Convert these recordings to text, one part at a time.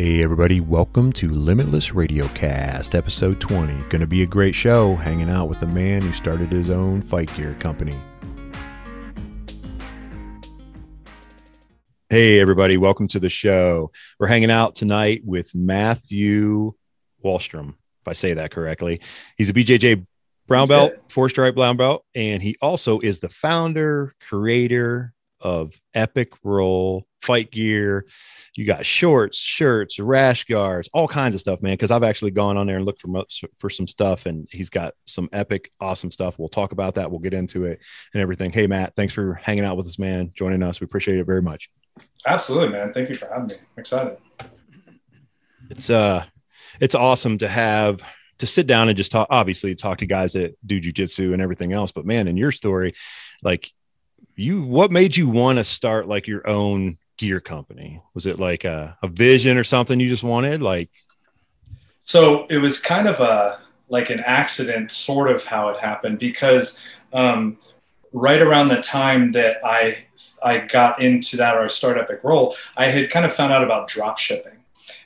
Hey, everybody, welcome to Limitless Radiocast, episode 20. Going to be a great show hanging out with a man who started his own fight gear company. Hey, everybody, welcome to the show. We're hanging out tonight with Matthew Wallstrom, if I say that correctly. He's a BJJ brown belt, four stripe brown belt, and he also is the founder, creator of Epic Roll Fight Gear you got shorts, shirts, rash guards, all kinds of stuff, man. Because I've actually gone on there and looked for for some stuff, and he's got some epic, awesome stuff. We'll talk about that. We'll get into it and everything. Hey, Matt, thanks for hanging out with us, man. Joining us, we appreciate it very much. Absolutely, man. Thank you for having me. I'm excited. It's uh, it's awesome to have to sit down and just talk. Obviously, talk to guys that do jujitsu and everything else. But man, in your story, like you, what made you want to start like your own gear company? Was it like a, a vision or something you just wanted? Like, so it was kind of a like an accident, sort of how it happened because um, right around the time that I I got into that or I started Epic Roll, I had kind of found out about drop shipping.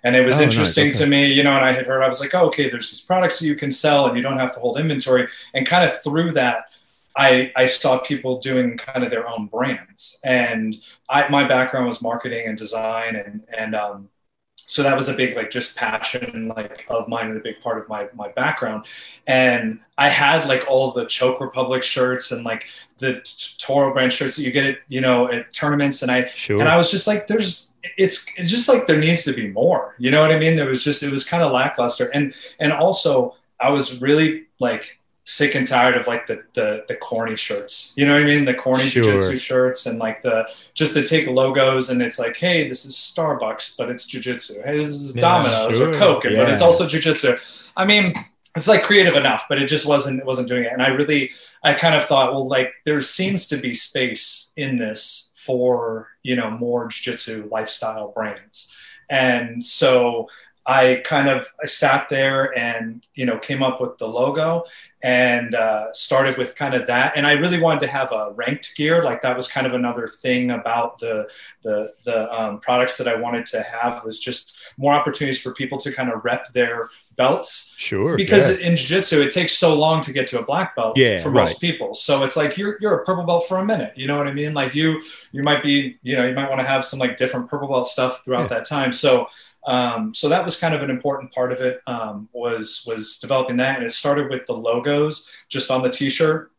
And it was oh, interesting nice. okay. to me, you know, and I had heard, I was like, oh, okay, there's these products that you can sell and you don't have to hold inventory. And kind of through that, I, I saw people doing kind of their own brands and I, my background was marketing and design and, and, um, so that was a big, like just passion, like of mine and a big part of my, my background. And I had like all the choke Republic shirts and like the Toro brand shirts that you get at, you know, at tournaments. And I, sure. and I was just like, there's, it's, it's just like, there needs to be more, you know what I mean? There was just, it was kind of lackluster. And, and also I was really like, sick and tired of like the the the corny shirts. You know what I mean? The corny sure. jujitsu shirts and like the just to take logos and it's like, hey, this is Starbucks, but it's jujitsu. Hey, this is Domino's sure. or Coke, yeah. but it's also jujitsu. I mean, it's like creative enough, but it just wasn't it wasn't doing it. And I really I kind of thought, well, like there seems to be space in this for you know more jiu-jitsu lifestyle brands and so I kind of I sat there and you know came up with the logo and uh, started with kind of that. And I really wanted to have a ranked gear, like that was kind of another thing about the the the um, products that I wanted to have was just more opportunities for people to kind of rep their belts. Sure. Because yeah. in jiu-jitsu it takes so long to get to a black belt yeah, for most right. people. So it's like you're you're a purple belt for a minute. You know what I mean? Like you you might be you know you might want to have some like different purple belt stuff throughout yeah. that time. So um, so that was kind of an important part of it um, was was developing that, and it started with the logos just on the T-shirt,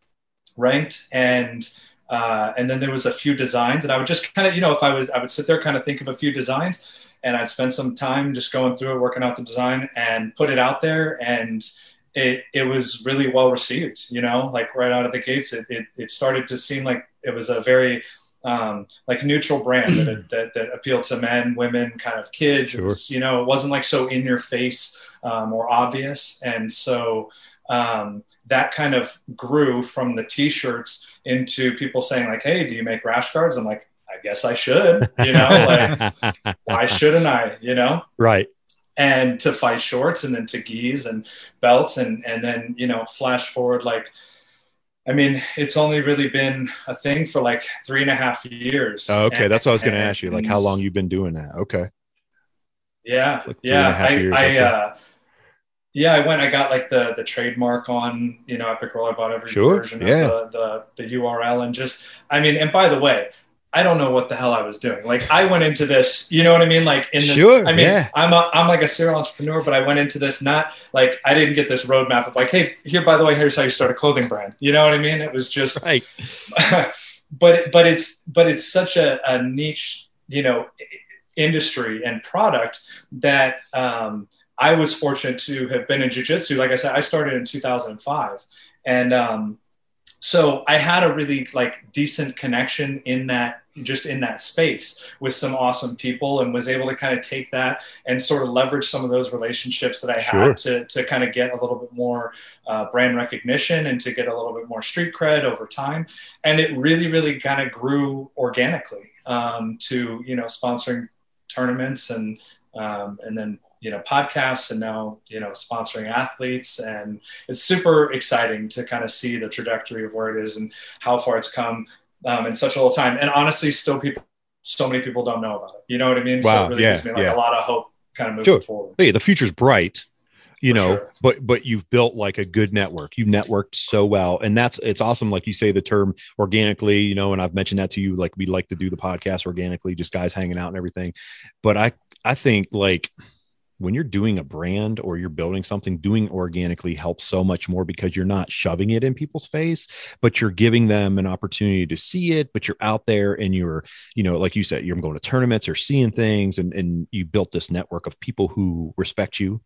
ranked, and uh, and then there was a few designs, and I would just kind of you know if I was I would sit there kind of think of a few designs, and I'd spend some time just going through it, working out the design, and put it out there, and it it was really well received. You know, like right out of the gates, it it, it started to seem like it was a very um, like neutral brand that, that, that appealed to men, women, kind of kids. Sure. Was, you know, it wasn't like so in your face um, or obvious. And so um, that kind of grew from the t-shirts into people saying like, Hey, do you make rash guards? I'm like, I guess I should, you know, like why shouldn't I, you know? Right. And to fight shorts and then to gis and belts and, and then, you know, flash forward like, I mean, it's only really been a thing for like three and a half years. Oh, okay. And, That's what I was going to ask you, like how long you've been doing that. Okay. Yeah. Like yeah. I, years, I, uh, yeah, I went, I got like the, the trademark on, you know, Epic Roll. I bought every sure. version yeah. of the, the, the URL and just, I mean, and by the way, I don't know what the hell I was doing. Like I went into this, you know what I mean? Like in this, sure, I mean, yeah. I'm a, I'm like a serial entrepreneur, but I went into this not like I didn't get this roadmap of like, hey, here by the way, here's how you start a clothing brand. You know what I mean? It was just, right. but but it's but it's such a, a niche, you know, industry and product that um, I was fortunate to have been in jujitsu. Like I said, I started in 2005, and um, so I had a really like decent connection in that just in that space with some awesome people and was able to kind of take that and sort of leverage some of those relationships that I sure. had to, to kind of get a little bit more uh, brand recognition and to get a little bit more street cred over time. And it really, really kind of grew organically um, to, you know, sponsoring tournaments and, um, and then you know podcasts and now you know sponsoring athletes and it's super exciting to kind of see the trajectory of where it is and how far it's come um, in such a little time. And honestly, still people, so many people don't know about it. You know what I mean? Wow. So it really yeah, gives me like yeah. a lot of hope kind of moving Sure. forward. Hey, the future's bright, you For know, sure. but but you've built like a good network. You networked so well, and that's it's awesome. Like you say, the term organically, you know, and I've mentioned that to you. Like we like to do the podcast organically, just guys hanging out and everything. But I I think like when you're doing a brand or you're building something, doing organically helps so much more because you're not shoving it in people's face, but you're giving them an opportunity to see it. But you're out there and you're, you know, like you said, you're going to tournaments or seeing things, and and you built this network of people who respect you.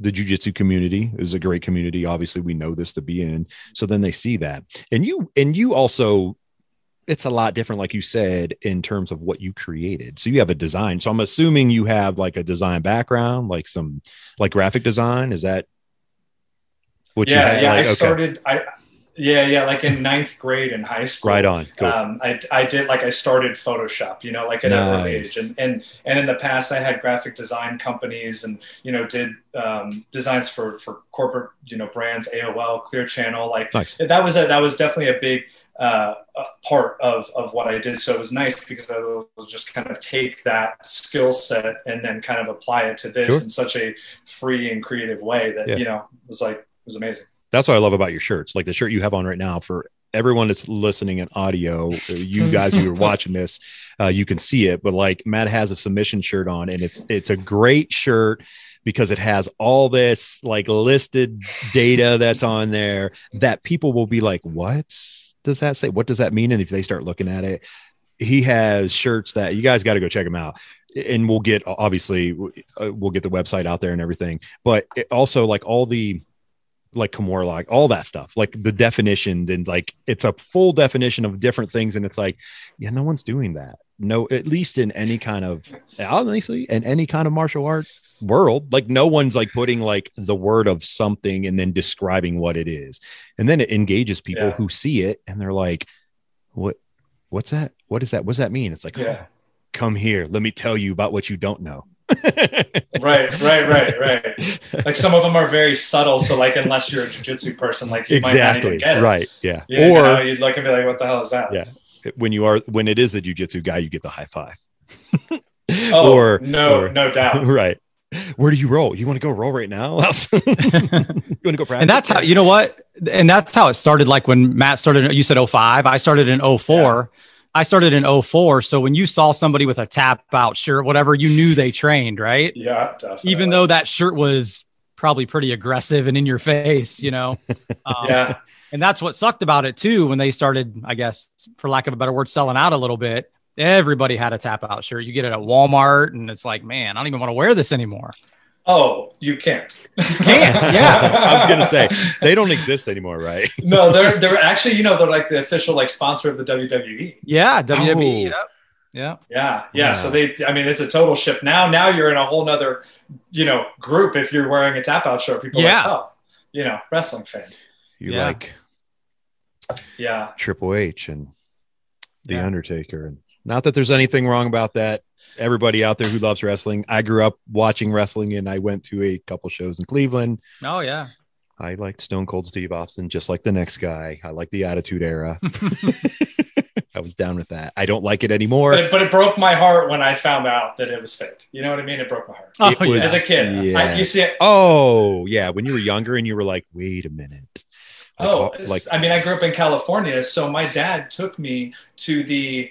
The jujitsu community is a great community. Obviously, we know this to be in. So then they see that, and you and you also it's a lot different, like you said, in terms of what you created. So you have a design. So I'm assuming you have like a design background, like some like graphic design. Is that what you yeah, had? yeah. Like, I okay. started. I yeah, yeah. Like in ninth grade in high school. right on. Cool. Um, I, I did like I started Photoshop, you know, like at an early age, and and and in the past I had graphic design companies, and you know did um, designs for for corporate you know brands, AOL, Clear Channel, like Nice. that was a that was definitely a big uh, uh, part of of what I did. So it was nice because I will just kind of take that skill set and then kind of apply it to this Sure. in such a free and creative way that Yeah. you know was like was amazing. That's what I love about your shirts. Like the shirt you have on right now for everyone that's listening in audio, uh, you guys who are watching this, uh, you can see it. But like Matt has a submission shirt on, and it's it's a great shirt because it has all this like listed data that's on there that people will be like, "What does that say? What does that mean?" And if they start looking at it, he has shirts that you guys got to go check him out. And we'll get obviously uh, we'll get the website out there and everything, but it also like all the like like all that stuff, like the definition and like it's a full definition of different things. And it's like, yeah, no one's doing that. No, at least in any kind of honestly, in any kind of martial art world, like no one's like putting like the word of something and then describing what it is. And then it engages people Yeah. who see it and they're like, what, what's that? What does that? What does that mean? It's like, Yeah. come here. Let me tell you about what you don't know. Right, right, right, right. Like some of them are very subtle. So like unless you're a jujitsu person, like you might not exactly. even get it. Right. Yeah. Yeah, you or know, you'd look and be like, "What the hell is that?" Yeah. when you are when it is the jujitsu guy, you get the high five. Oh, or no, or- no doubt. right. Where do you roll? You want to go roll right now? you want to go practice? and that's how you know what and that's how it started like when matt started you said 05 i started in 04 i started in 04 so when you saw somebody with a tap out shirt whatever you knew they trained right? Yeah, definitely. even though that shirt was probably pretty aggressive and in your face you know? Um, yeah, and that's what sucked about it too when they started i guess for lack of a better word selling out a little bit. Everybody had a tap out shirt. You get it at walmart and it's like man i don't even want to wear this anymore oh, you can't. You can't, yeah. I was gonna say they don't exist anymore, right? no, they're they're actually you know they're like the official like sponsor of the WWE. yeah wwe Oh. yep. yeah Yeah, yeah. Yeah. So they, I mean, it's a total shift now. Now you're in a whole nother, you know, group. If you're wearing a tap out shirt, people are Yeah. like, oh, you know, wrestling fan. You Yeah. like Yeah, Triple H and The Yeah. Undertaker, and not that there's anything wrong about that. Everybody out there who loves wrestling, I grew up watching wrestling, and I went to a couple shows in Cleveland. oh yeah I liked Stone Cold Steve Austin just like the next guy. I like the Attitude Era. I was down with that. I don't like it anymore. but it, but it broke my heart when I found out that it was fake. You know what I mean? It broke my heart Oh, It was- as a kid. yeah. I, you see it. Oh, yeah. When you were younger and you were like, wait a minute. Like, Oh, like I mean, I grew up in California, so my dad took me to the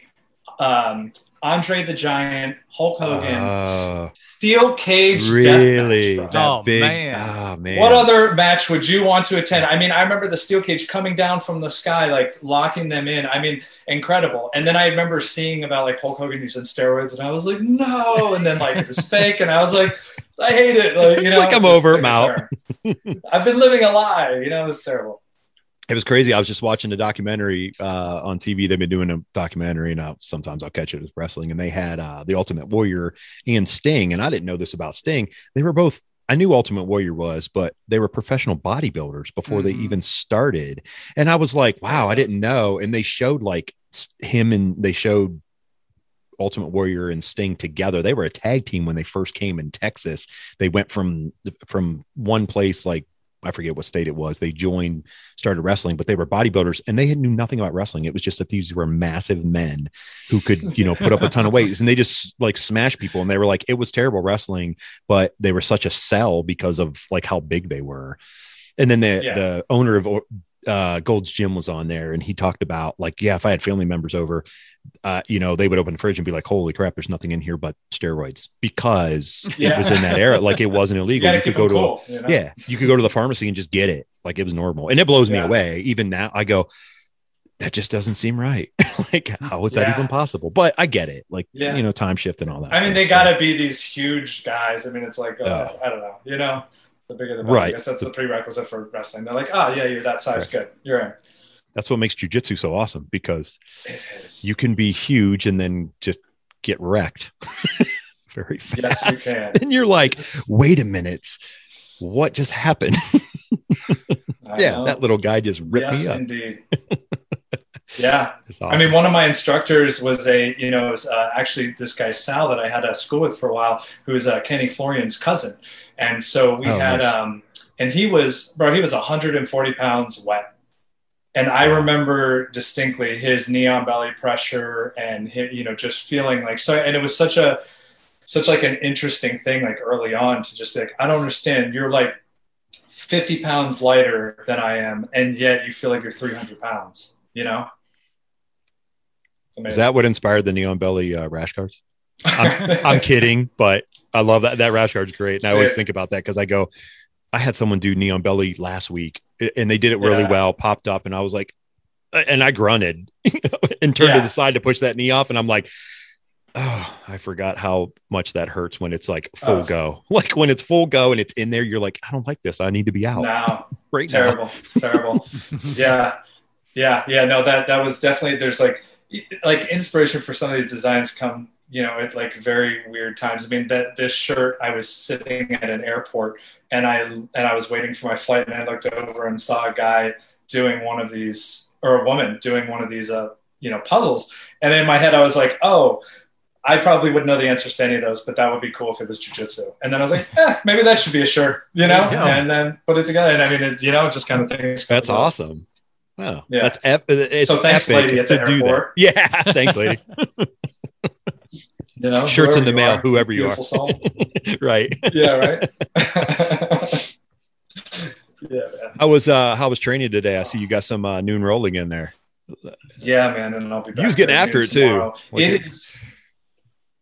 um, Andre the Giant, Hulk Hogan, Oh. steel cage really death match. that bro. Oh, big. man. Ah, man. What other match would you want to attend? I mean, I remember the steel cage coming down from the sky, like locking them in. I mean, incredible. And then I remember seeing about like Hulk Hogan using steroids, and I was like, no. And then like it was fake, and I was like, I hate it. Like you It's know, like I'm over, took I'm out. I've been living a lie. You know, it was terrible. It was crazy. I was just watching a documentary uh, on TV. They've been doing a documentary, and I'll, sometimes I'll catch it with wrestling. And they had uh, the Ultimate Warrior and Sting, and I didn't know this about Sting. They were both. I knew Ultimate Warrior was, but they were professional bodybuilders before they Mhm. even started. And I was like, wow, I didn't know. And they showed like him and they showed Ultimate Warrior and Sting together. They were a tag team when they first came in Texas. They went from from one place like I forget what state it was. They joined, started wrestling, but they were bodybuilders and they had knew nothing about wrestling. It was just that these were massive men who could, you know, put up a ton of weights and they just like smash people. And they were like, it was terrible wrestling, but they were such a sell because of like how big they were. And then the, Yeah. the owner of uh, Gold's Gym was on there and he talked about like, yeah, if I had family members over, uh, you know, they would open the fridge and be like, holy crap, there's nothing in here but steroids because it was in that era. Like it wasn't illegal. gotta You, could go to a, you know? yeah, you could go to the pharmacy and just get it. Like it was normal. And it blows me away. Even now, I go, that just doesn't seem right. like, how is that even possible? But I get it. Like, Yeah. you know, time shift and all that. I mean, stuff. they got to be these huge guys. I mean, it's like, uh, Oh. I don't know, you know, the bigger the better. Right. I guess that's the prerequisite for wrestling. They're like, oh, yeah, you're that size. Good. You're in. That's what makes jujitsu so awesome because you can be huge and then just get wrecked very fast. Yes, you can. And you're like, wait a minute. What just happened? Yeah, know. that little guy just ripped yes, me up. indeed. yeah. It's I mean, one of my instructors was a, you know, was uh, actually this guy Sal that I had at school with for a while, who is uh, Kenny Florian's cousin, and so we Oh, had, nice. um, and he was, bro, he was 140 pounds wet, and I remember distinctly his knee on belly pressure and him, you know, just feeling like so, and it was such a, such like an interesting thing, like early on to just be like, I don't understand, you're like 50 pounds lighter than I am, and yet you feel like you're 300 pounds, you know. It's Is that what inspired the knee on belly uh, rash guards? I'm, I'm kidding, but I love that. That rash guard's great. And I always Sick. think about that because I go, I had someone do knee on belly last week and they did it really Yeah. well, popped up, and I was like, and I grunted and turned to the side to push that knee off. And I'm like, oh, I forgot how much that hurts when it's like full Oh, go. Like when it's full go and it's in there, you're like, I don't like this. I need to be out no, right now. terrible, terrible. Yeah, yeah, yeah. No, that that was definitely. There's like like inspiration for some of these designs come you know at like very weird times. I mean that this shirt I was sitting at an airport and I and I was waiting for my flight and I looked over and saw a guy doing one of these or a woman doing one of these uh you know puzzles and in my head I was like oh. I probably wouldn't know the answers to any of those, but that would be cool if it was jujitsu. And then I was like, eh, maybe that should be a shirt, you know? You. And then put it together. And I mean, it, you know, just kind of things. That's awesome. Wow. Yeah. That's ep- it's So thanks, epic lady to do that. Yeah. Thanks, lady. You know, Shirts in the mail, are, whoever you soul. right. Yeah, right. yeah, man. How was uh how was training today? I see you got some uh, noon rolling in there. Yeah, man, and I'll be back. You was getting after it, too. Like it- is,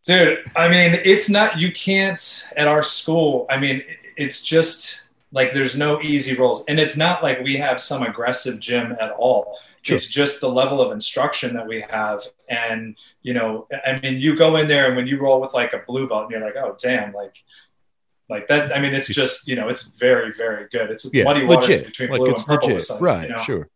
dude. I mean, it's not. You can't at our school. I mean, it's just like there's no easy rolls, and it's not like we have some aggressive gym at all. Sure. It's just the level of instruction that we have, and you know, I mean, you go in there and when you roll with like a blue belt, and you're like, oh damn, like. Like that, I mean, it's just you know, it's very, very good. It's Yeah, muddy waters legit. between Like blue it's and purple. legit. something, right, you know? sure.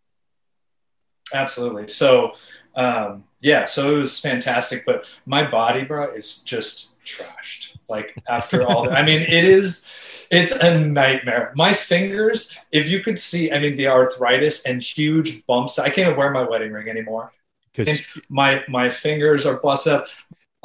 absolutely so um yeah so it was fantastic but my body bro is just trashed like after all i mean it is it's a nightmare my fingers if you could see i mean the arthritis and huge bumps i can't even wear my wedding ring anymore Because my my fingers are busted up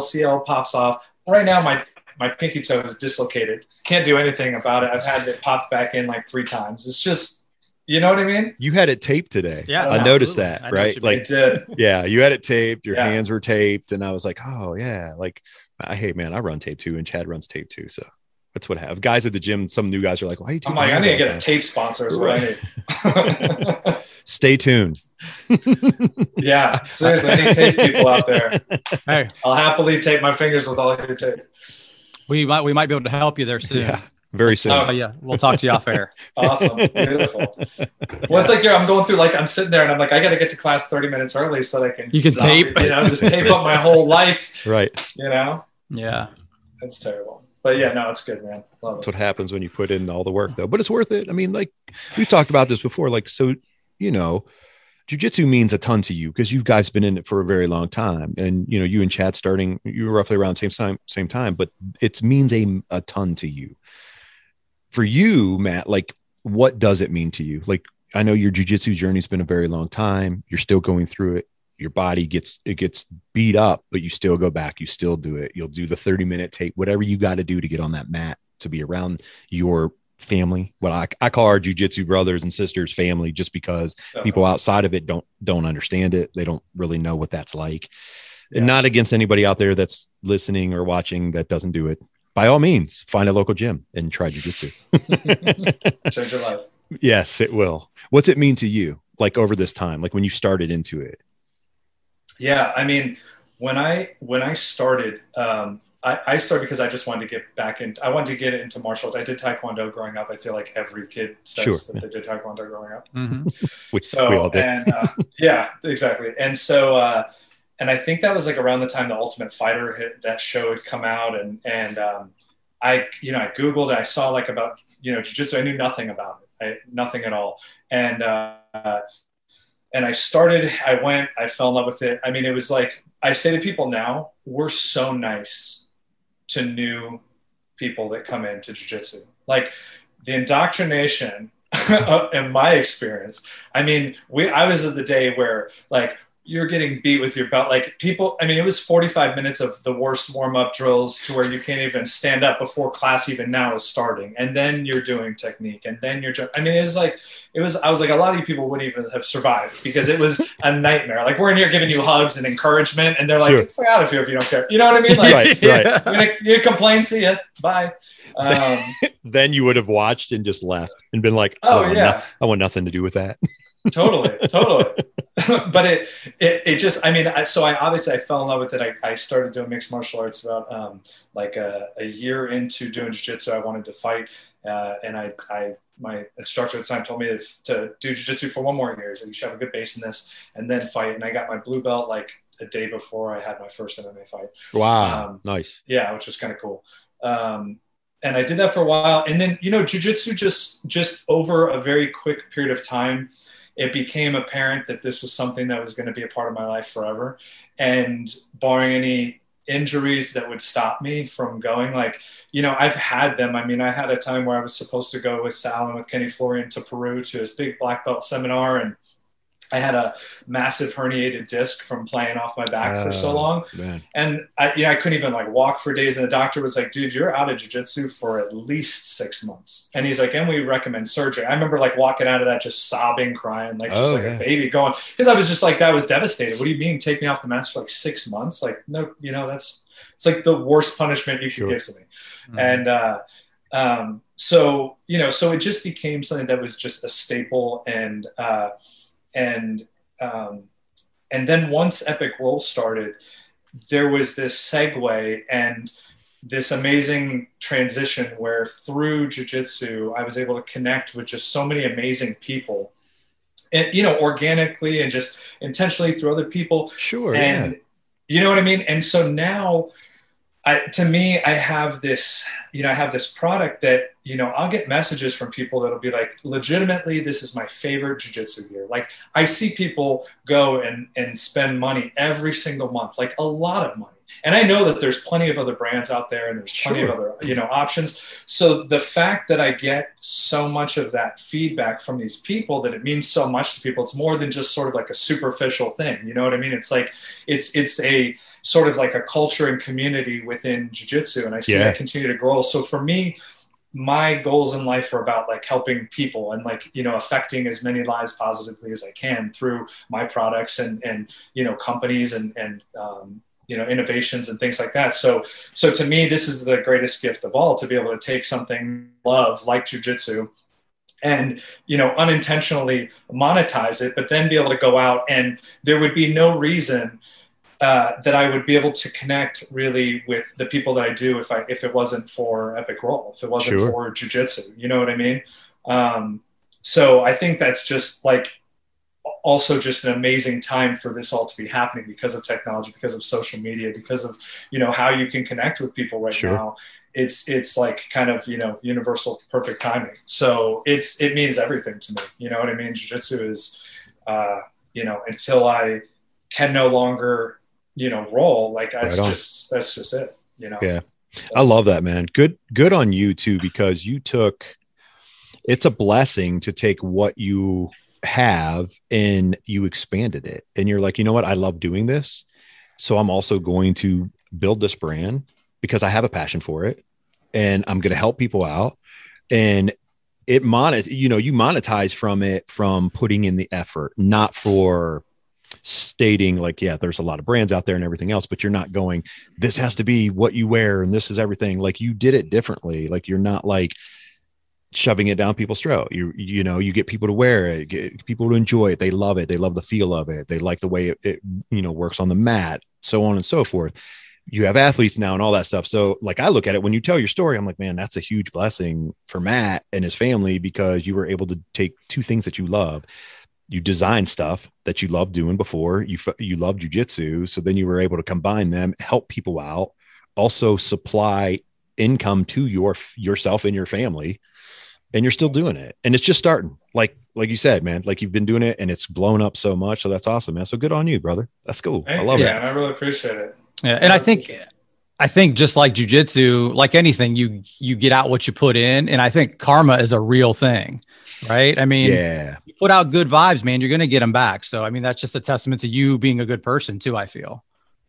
LCL pops off right now my my pinky toe is dislocated can't do anything about it i've had it popped back in like three times it's just you know what i mean you had it taped today. Yeah, I noticed that. I right? Like- it did Yeah, you had it taped, your Yeah. hands were taped, and I was like, Oh yeah, like I hey man, I run tape too, and Chad runs tape too. So that's what I have. Guys at the gym, some new guys are like, Why are you I'm like, I need to all the get a tape sponsor. Is what I need. Stay tuned. yeah, seriously, I need tape people out there. Hey, I'll happily tape my fingers with all your tape. we might we might be able to help you there soon. Yeah. Very soon. Oh, Oh yeah, we'll talk to you off air. Awesome, beautiful. Well, it's like you're, I'm going through like I'm sitting there and I'm like I got to get to class 30 minutes early so that I can You can zombie- tape. you know, just tape up my whole life. Right. You know, Yeah, That's terrible. But yeah, no, it's good, man. Love That's it. what happens when you put in all the work though. But it's worth it. I mean, like we've talked about this before. Like, so you know, jujitsu means a ton to you because you guys been in it for a very long time. And you know, you and Chad starting, you were roughly around the same time, same time, but it means a, a ton to you. For you, Matt, like what does it mean to you? Like I know your jujitsu journey's been a very long time. You're still going through it. Your body gets it gets beat up, but you still go back. You still do it. You'll do the 30 minute tape, whatever you got to do to get on that mat to be around your family. What I, I call our jujitsu brothers and sisters family, just because uh-huh. people outside of it don't don't understand it. They don't really know what that's like. Yeah. And not against anybody out there that's listening or watching that doesn't do it. By all means, find a local gym and try jujitsu. Change your life. Yes, it will. What's it mean to you? Like over this time, like when you started into it? Yeah, I mean, when I when I started, um, I, I, started because I just wanted to get back in. I wanted to get into martial arts. I did taekwondo growing up. I feel like every kid says sure. that yeah. they did taekwondo growing up. Mm-hmm. we, so we all did. and uh, yeah, exactly. And so uh, and I think that was like around the time the Ultimate Fighter hit, that show had come out, and and um, I you know I googled, I saw like about you know jujitsu. I knew nothing about it, I, nothing at all, and uh, and I started. I went. I fell in love with it. I mean, it was like I say to people now, we're so nice to new people that come into jujitsu. Like the indoctrination in my experience. I mean, we I was at the day where like you're getting beat with your belt. Like people, I mean, it was 45 minutes of the worst warm up drills to where you can't even stand up before class even now is starting. And then you're doing technique. And then you're, I mean, it was like, it was, I was like, a lot of you people wouldn't even have survived because it was a nightmare. Like we're in here giving you hugs and encouragement. And they're like, sure. get out of here if you don't care. You know what I mean? Like, right, right. You're gonna, you complain, see ya, bye. Um, then you would have watched and just left and been like, oh, oh yeah, no, I want nothing to do with that totally totally. But it, it it just i mean I, so i obviously i fell in love with it. I, I started doing mixed martial arts about um, like a, a, year into doing jiu-jitsu. I wanted to fight uh, and i i my instructor at the time told me to, to do jiu-jitsu for one more year. So you should have a good base in this and then fight. And i got my blue belt like a day before i had my first mma fight. Wow. Um, nice. Yeah which was kind of cool. Um, and I did that for a while. And then, you know, jujitsu just just over a very quick period of time, it became apparent that this was something that was going to be a part of my life forever. And barring any injuries that would stop me from going, like, you know, I've had them. I mean, I had a time where I was supposed to go with Sal and with Kenny Florian to Peru to his big black belt seminar. And I had a massive herniated disc from playing off my back for so oh, long. Man. And I, you know, I couldn't even like walk for days. And the doctor was like, dude, you're out of jujitsu for at least six months. And he's like, and we recommend surgery. I remember like walking out of that, just sobbing, crying, like just oh, like yeah. a baby going, cause I was just like, that was devastated. What do you mean take me off the mats for like six months? Like, no, you know, that's, it's like the worst punishment you sure. can give to me. Mm-hmm. And, uh, um, so, you know, so it just became something that was just a staple and, uh, and um, and then once Epic Roll started, there was this segue and this amazing transition where through jiu-jitsu I was able to connect with just so many amazing people, and you know, organically and just intentionally through other people. Sure. And yeah. you know what I mean. And so now I, to me, I have this, you know, I have this product that, you know, I'll get messages from people that'll be like, legitimately, this is my favorite jujitsu gear. Like I see people go and, and spend money every single month, like a lot of money. And I know that there's plenty of other brands out there and there's plenty sure. of other, you know, options. So the fact that I get so much of that feedback from these people that it means so much to people, it's more than just sort of like a superficial thing. You know what I mean? It's like, it's, it's a, sort of like a culture and community within jiu-jitsu and i see yeah. that continue to grow so for me my goals in life are about like helping people and like you know affecting as many lives positively as i can through my products and and you know companies and and um, you know innovations and things like that so so to me this is the greatest gift of all to be able to take something love like jiu-jitsu and you know unintentionally monetize it but then be able to go out and there would be no reason uh, that I would be able to connect really with the people that I do if I if it wasn't for Epic Roll, if it wasn't sure. for jujitsu. You know what I mean? Um, so I think that's just like also just an amazing time for this all to be happening because of technology, because of social media, because of you know how you can connect with people right sure. now. It's it's like kind of you know universal perfect timing. So it's it means everything to me. You know what I mean? Jiu-jitsu is uh, you know until I can no longer you know roll like that's right just that's just it you know yeah that's, i love that man good good on you too because you took it's a blessing to take what you have and you expanded it. And you're like you know what? I love doing this. So i'm also going to build this brand because i have a passion for it and i'm going to help people out. And it monet you know you monetize from it from putting in the effort not for stating like yeah there's a lot of brands out there and everything else but you're not going this has to be what you wear and this is everything. Like you did it differently. Like you're not like shoving it down people's throat. You you know you get people to wear it get people to enjoy it. They love it. They love the feel of it. They like the way it, it you know works on the mat so on and so forth. You have athletes now and all that stuff. So, like, I look at it when you tell your story, I'm like, man, that's a huge blessing for Matt and his family because you were able to take two things that you love. You design stuff that you loved doing before. You you love jujitsu, so then you were able to combine them, help people out, also supply income to your yourself and your family, and you're still doing it. And it's just starting. Like like you said, man, like you've been doing it, and it's blown up so much. So that's awesome, man. So good on you, brother. That's cool. Thank I love you, it. Man, I really appreciate it. Yeah, and I think I think just like jujitsu, like anything, you you get out what you put in, and I think karma is a real thing, right? I mean, yeah, you put out good vibes, man, you're gonna get them back. So I mean, that's just a testament to you being a good person too. I feel.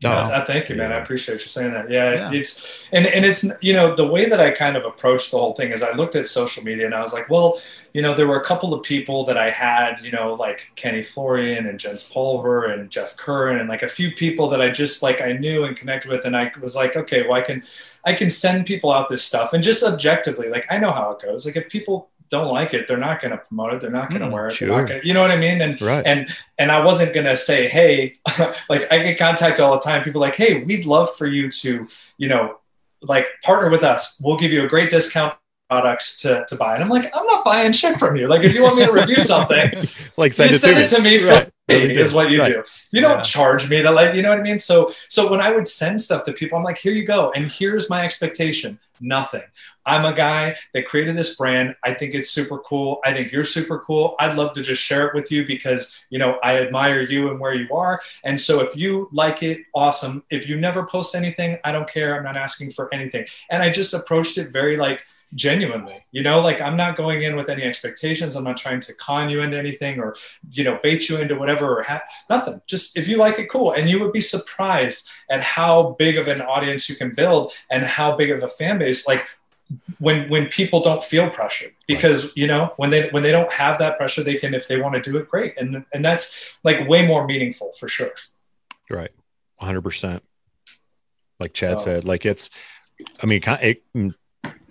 No, I, thank you, man. I appreciate you saying that. Yeah, yeah, it's and and it's you know the way that I kind of approached the whole thing is I looked at social media and I was like, well, you know, there were a couple of people that I had, you know, like Kenny Florian and Jens Pulver and Jeff Curran and like a few people that I just like I knew and connected with, and I was like, okay, well, I can I can send people out this stuff and just objectively, like I know how it goes. Like if people don't like it, they're not going to promote it. They're not going to mm, wear it. Sure. To, you know what I mean? And, right. and, and I wasn't going to say, Hey, like I get contacted all the time. People like, Hey, we'd love for you to, you know, like partner with us. We'll give you a great discount products to, to buy. And I'm like, I'm not buying shit from you. Like, if you want me to review something, like send, you it, send to it to me, right. Is what you right. do. You don't yeah. charge me to like, you know what I mean? So, so when I would send stuff to people, I'm like, here you go. And here's my expectation. Nothing. I'm a guy that created this brand. I think it's super cool. I think you're super cool. I'd love to just share it with you because, you know, I admire you and where you are. And so if you like it, awesome. If you never post anything, I don't care. I'm not asking for anything. And I just approached it very like, genuinely you know like i'm not going in with any expectations. I'm not trying to con you into anything or you know bait you into whatever or ha- nothing. Just if you like it cool. And you would be surprised at how big of an audience you can build and how big of a fan base like when when people don't feel pressured because you know when they when they don't have that pressure they can if they want to do it great. And and that's like way more meaningful for sure. Right. 100% like chad so. said like it's i mean it,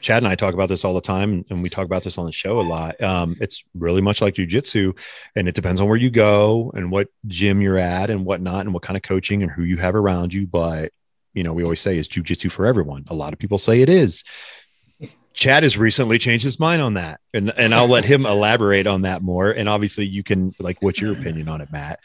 chad and i talk about this all the time and we talk about this on the show a lot um, it's really much like jujitsu and it depends on where you go and what gym you're at and whatnot and what kind of coaching and who you have around you but you know we always say is jujitsu for everyone a lot of people say it is Chad has recently changed his mind on that, and and I'll let him elaborate on that more. And obviously, you can like, what's your opinion on it, Matt?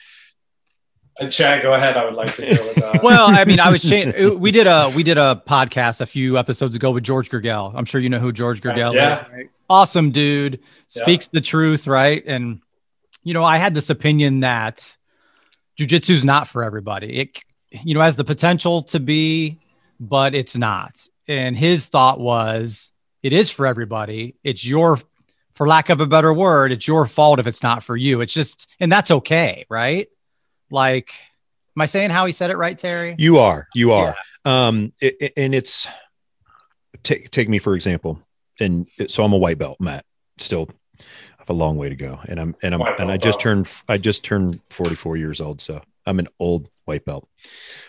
Uh, Chad, go ahead. I would like to hear with that. Uh, well, I mean, I was changing. Uh, we did a we did a podcast a few episodes ago with George Gurgel. I'm sure you know who George uh, Gurgel yeah. is. Right? Awesome dude, speaks yeah. the truth, right? And you know, I had this opinion that jujitsu is not for everybody. It you know has the potential to be, but it's not. And his thought was it is for everybody. It's your, for lack of a better word, it's your fault if it's not for you. It's just, and that's okay, right? Like, am I saying how he said it right, Terry? You are, you are. Yeah. Um, it, it, and it's take take me for example, and it, so I'm a white belt, Matt. Still, I have a long way to go, and I'm and I'm white and I just turned I just turned 44 years old, so I'm an old white belt,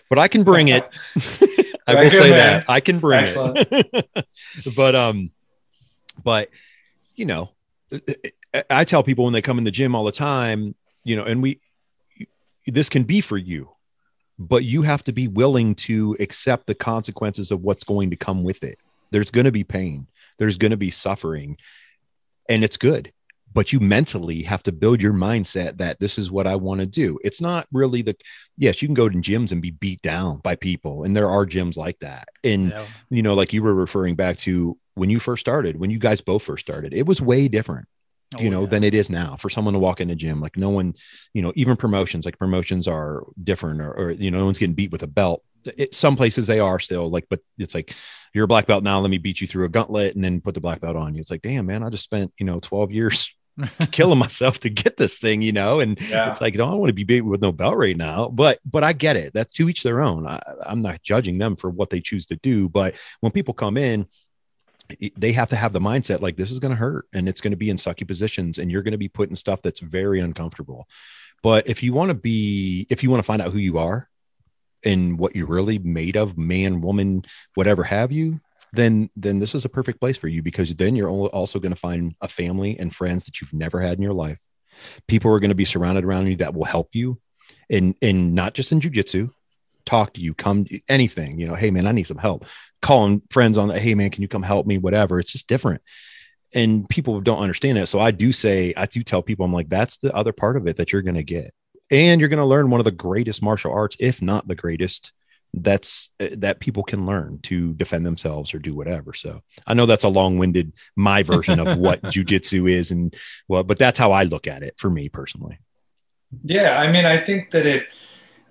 but I can bring it. I will say man. that I can bring Excellent. it. but um, but you know, I tell people when they come in the gym all the time, you know, and we this can be for you, but you have to be willing to accept the consequences of what's going to come with it. There's going to be pain. There's going to be suffering, and it's good but you mentally have to build your mindset that this is what I want to do. It's not really the yes, you can go to gyms and be beat down by people, and there are gyms like that. And yeah. you know, like you were referring back to when you first started, when you guys both first started, it was way different. Oh, you know, yeah. than it is now for someone to walk in a gym. Like no one, you know, even promotions, like promotions are different or, or you know, no one's getting beat with a belt. It, some places they are still like, but it's like, you're a black belt now. Let me beat you through a gauntlet and then put the black belt on you. It's like, damn, man, I just spent, you know, 12 years killing myself to get this thing, you know. And yeah. it's like, I don't want to be beat with no belt right now. But but I get it. That's to each their own. I, I'm not judging them for what they choose to do. But when people come in, they have to have the mindset like this is going to hurt and it's going to be in sucky positions and you're going to be put in stuff that's very uncomfortable. But if you want to be, if you want to find out who you are and what you're really made of, man, woman, whatever have you, then then this is a perfect place for you because then you're also going to find a family and friends that you've never had in your life. People are going to be surrounded around you that will help you, and and not just in jujitsu, talk to you, come anything. You know, hey man, I need some help. Calling friends on that, hey man, can you come help me? Whatever. It's just different. And people don't understand it. So I do say, I do tell people, I'm like, that's the other part of it that you're going to get. And you're going to learn one of the greatest martial arts, if not the greatest, that's uh, that people can learn to defend themselves or do whatever. So I know that's a long-winded my version of what jujitsu is, and well, but that's how I look at it for me personally. Yeah, I mean, I think that it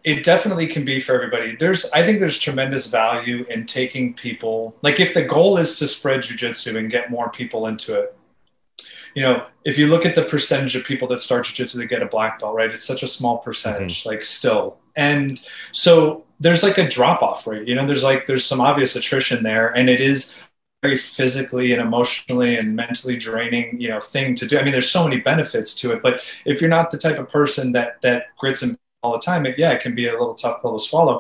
it definitely can be for everybody. There's I think there's tremendous value in taking people like if the goal is to spread jujitsu and get more people into it. You know, if you look at the percentage of people that start jujitsu to get a black belt, right? It's such a small percentage, mm-hmm. like still. And so there's like a drop off rate you know there's like there's some obvious attrition there and it is very physically and emotionally and mentally draining you know thing to do i mean there's so many benefits to it but if you're not the type of person that that grits and all the time it, yeah it can be a little tough pill to swallow.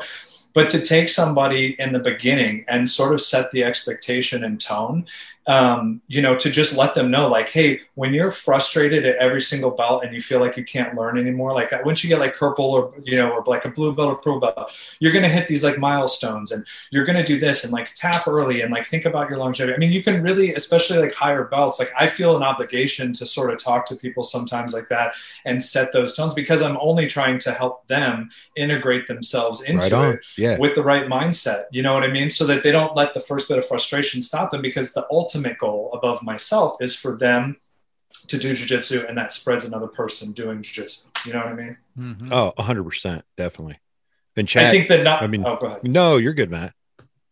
But to take somebody in the beginning and sort of set the expectation and tone um, you know, to just let them know, like, hey, when you're frustrated at every single belt and you feel like you can't learn anymore, like once you get like purple or you know, or like a blue belt or purple belt, you're gonna hit these like milestones and you're gonna do this and like tap early and like think about your longevity. I mean, you can really, especially like higher belts, like I feel an obligation to sort of talk to people sometimes like that and set those tones because I'm only trying to help them integrate themselves into right it yeah. with the right mindset. You know what I mean? So that they don't let the first bit of frustration stop them because the ultimate ultimate goal above myself is for them to do jujitsu and that spreads another person doing jujitsu. You know what I mean? Mm-hmm. Oh, 100%. Definitely. Been chat. I think that not, I mean, oh, go ahead. No, you're good, Matt.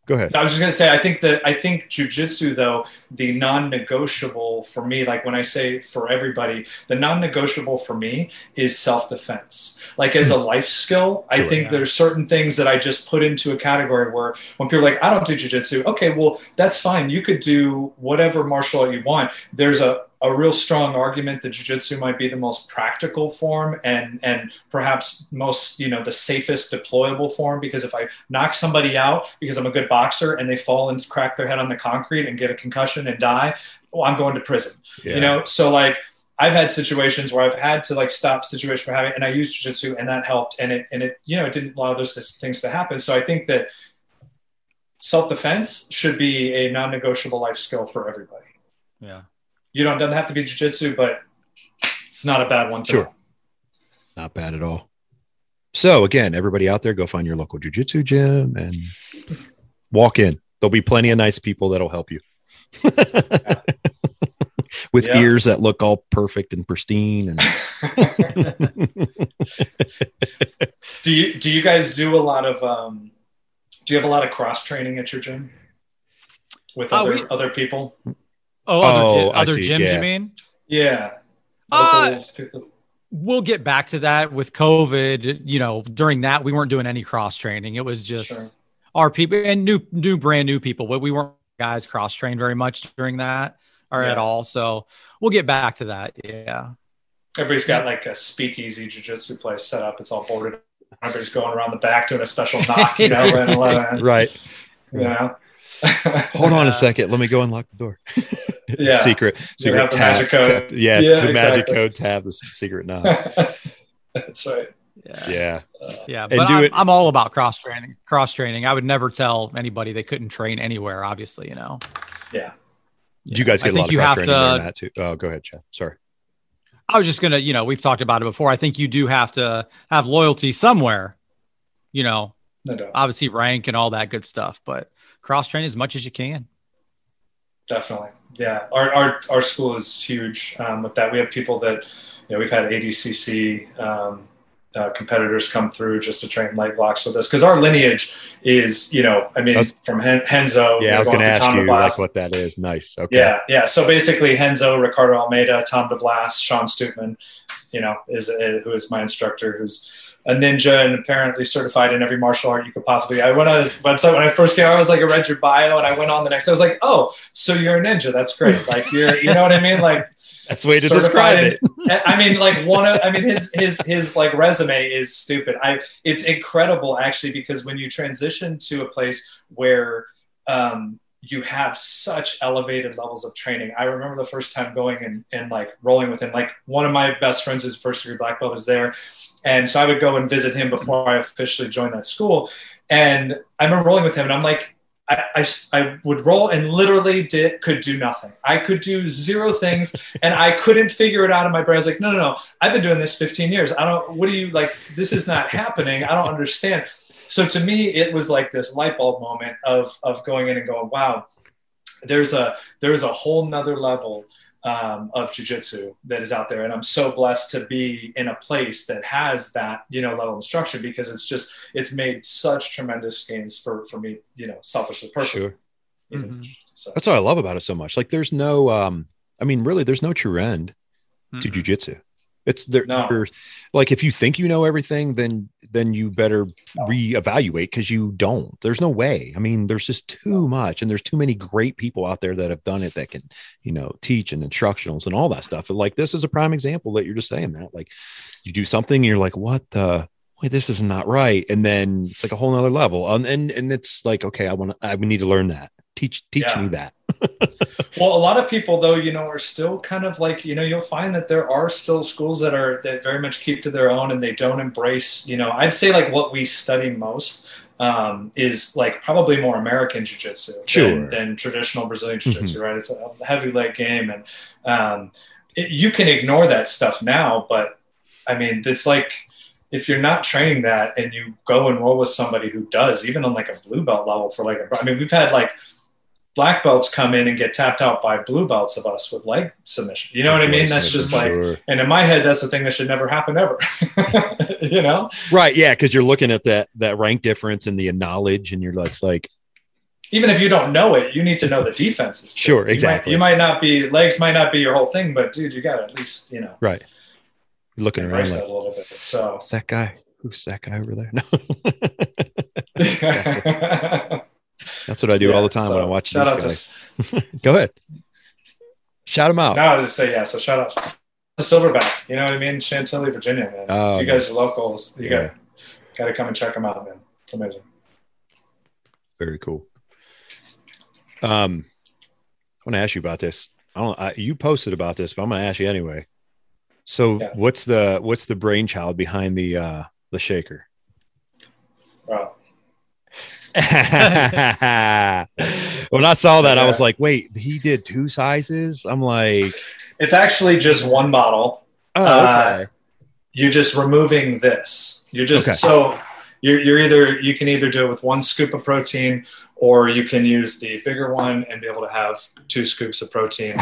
Go ahead. I was just going to say, I think that I think jujitsu, though, the non negotiable for me, like when I say for everybody, the non negotiable for me is self defense. Like as a hmm. life skill, sure, I think yeah. there's certain things that I just put into a category where when people are like, I don't do jujitsu, okay, well, that's fine. You could do whatever martial art you want. There's a a real strong argument that jiu-jitsu might be the most practical form and and perhaps most you know the safest deployable form because if i knock somebody out because i'm a good boxer and they fall and crack their head on the concrete and get a concussion and die well i'm going to prison yeah. you know so like I've had situations where I've had to like stop situation from having, and I used jujitsu, and that helped, and it and it you know it didn't allow those things to happen. So I think that self defense should be a non negotiable life skill for everybody. Yeah, you know, it doesn't have to be jujitsu, but it's not a bad one. To sure. Not bad at all. So again, everybody out there, go find your local jujitsu gym and walk in. There'll be plenty of nice people that'll help you. With yeah. ears that look all perfect and pristine and do you do you guys do a lot of um do you have a lot of cross training at your gym with uh, other we, other people Oh, other, oh, other gyms, yeah. you mean? Yeah. Uh, we'll get back to that with COVID. You know, during that, we weren't doing any cross training. It was just sure. our people and new, new, brand new people. But we weren't guys cross trained very much during that or yeah. at all. So we'll get back to that. Yeah. Everybody's got like a speakeasy jujitsu place set up. It's all boarded. Everybody's going around the back doing a special knock, you know, and, right. You know. Hold on a second. Let me go unlock the door. yeah. secret secret tab, magic code. Tab, yeah, yeah the exactly. magic code tab, the secret knob. That's right. Yeah. Yeah. Uh, yeah. But I'm, I'm, all about cross training. Cross training. I would never tell anybody they couldn't train anywhere, obviously, you know. Yeah. Did you guys get I a lot of cross training to, that too? Oh, go ahead, Chad. Sorry. I was just gonna, you know, we've talked about it before. I think you do have to have loyalty somewhere, you know, no obviously rank and all that good stuff, but cross train as much as you can. Definitely yeah, our, our, our school is huge um, with that. We have people that, you know, we've had ADCC um, uh, competitors come through just to train light blocks with us because our lineage is, you know, I mean, was, from Hen- Renzo. Yeah, I was going to ask you like what that is. Nice. Okay. Yeah, yeah. So basically, Renzo, Ricardo Almeida, Tom DeBlass, Sean Stutman, you know, is, is who is my instructor, who's a ninja and apparently certified in every martial art you could possibly. I went on his website when I first came. I was like, I read your bio, and I went on the next. I was like, oh, so you're a ninja? That's great. Like you're, you know what I mean? Like that's the way to describe it. I mean, like one of, I mean, his his his like resume is stupid. I it's incredible actually because when you transition to a place where um, you have such elevated levels of training. I remember the first time going and, and like rolling with him. Like one of my best friends, who's first degree black belt, was there, and so I would go and visit him before I officially joined that school. And I remember rolling with him, and I'm like, I, I, I, would roll and literally did could do nothing. I could do zero things and I couldn't figure it out in my brain. I was like, no, no, no. I've been doing this 15 years. I don't, what do you like? This is not happening. I don't understand. So to me, it was like this light bulb moment of, of going in and going, wow, there's a, there's a whole nother level um, of jujitsu that is out there. And I'm so blessed to be in a place that has that, you know, level of instruction because it's just, it's made such tremendous gains for, for me, you know, selfishly personally. Sure. Mm-hmm. So. That's what I love about it so much. Like there's no, um, I mean, really, there's no true end mm-hmm. to jujitsu. It's there. No. Like if you think you know everything, then then you better reevaluate because you don't. There's no way. I mean, there's just too much, and there's too many great people out there that have done it that can, you know, teach and instructionals and all that stuff. And like this is a prime example that you're just saying that. Like you do something, and you're like, what the wait, this is not right, and then it's like a whole nother level. And and and it's like, okay, I want to, I need to learn that. Teach teach yeah. me that. well, a lot of people though, you know, are still kind of like, you know, you'll find that there are still schools that are that very much keep to their own and they don't embrace, you know, I'd say like what we study most um, is like probably more American jiu-jitsu sure. than, than, traditional Brazilian jiu-jitsu, mm-hmm. right? It's a heavy leg game and um, it, you can ignore that stuff now, but I mean, it's like if you're not training that and you go and roll with somebody who does, even on like a blue belt level for like a, I mean, we've had like black belts come in and get tapped out by blue belts of us with leg submission. You know what I mean? That's just like, sure. and in my head, that's the thing that should never happen ever. you know? Right. Yeah. Cause you're looking at that, that rank difference and the knowledge and you're like, like, even if you don't know it, you need to know the defenses. Too. Sure. Exactly. You might, you might, not be legs might not be your whole thing, but dude, you got to at least, you know, right. You're looking around like, a little bit. So what's that guy? Who's that guy over there? No. That's what I do yeah, all the time so when I watch shout out guys. To, Go ahead. Shout them out. No, I was just say yeah. So shout out to Silverback. You know what I mean? Chantilly, Virginia, man. Oh, if you guys are locals, you yeah. got got to come and check them out, man. It's amazing. Very cool. Um, I want to ask you about this. I don't. I, you posted about this, but I'm going to ask you anyway. So, yeah. what's the what's the brainchild behind the uh the shaker? Wow. when I saw that, yeah. I was like, wait, he did two sizes? I'm like, it's actually just one bottle. Oh, okay. Uh, you're just removing this. You're just okay. so you're, you're either you can either do it with one scoop of protein or you can use the bigger one and be able to have two scoops of protein.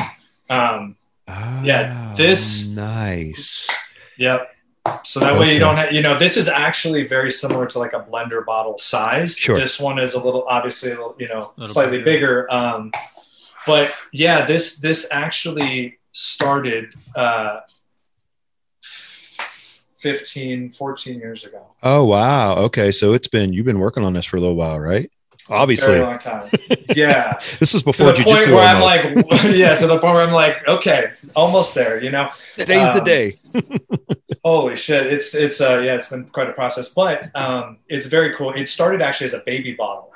Um, oh, yeah, this nice. Yep. So that way you don't have, you know, this is actually very similar to like a blender bottle size. Sure. This one is a little, obviously, a little, you know, slightly bigger. bigger. Um, but yeah, this this actually started uh, 15, 14 years ago. Oh wow. Okay, so it's been you've been working on this for a little while, right? Obviously. very long time. Yeah. This is before to the point where i'm like yeah to the point where i'm like okay almost there you know? Today's um, the day. holy shit it's it's uh yeah it's been quite a process but um it's very cool. It started actually as a baby bottle.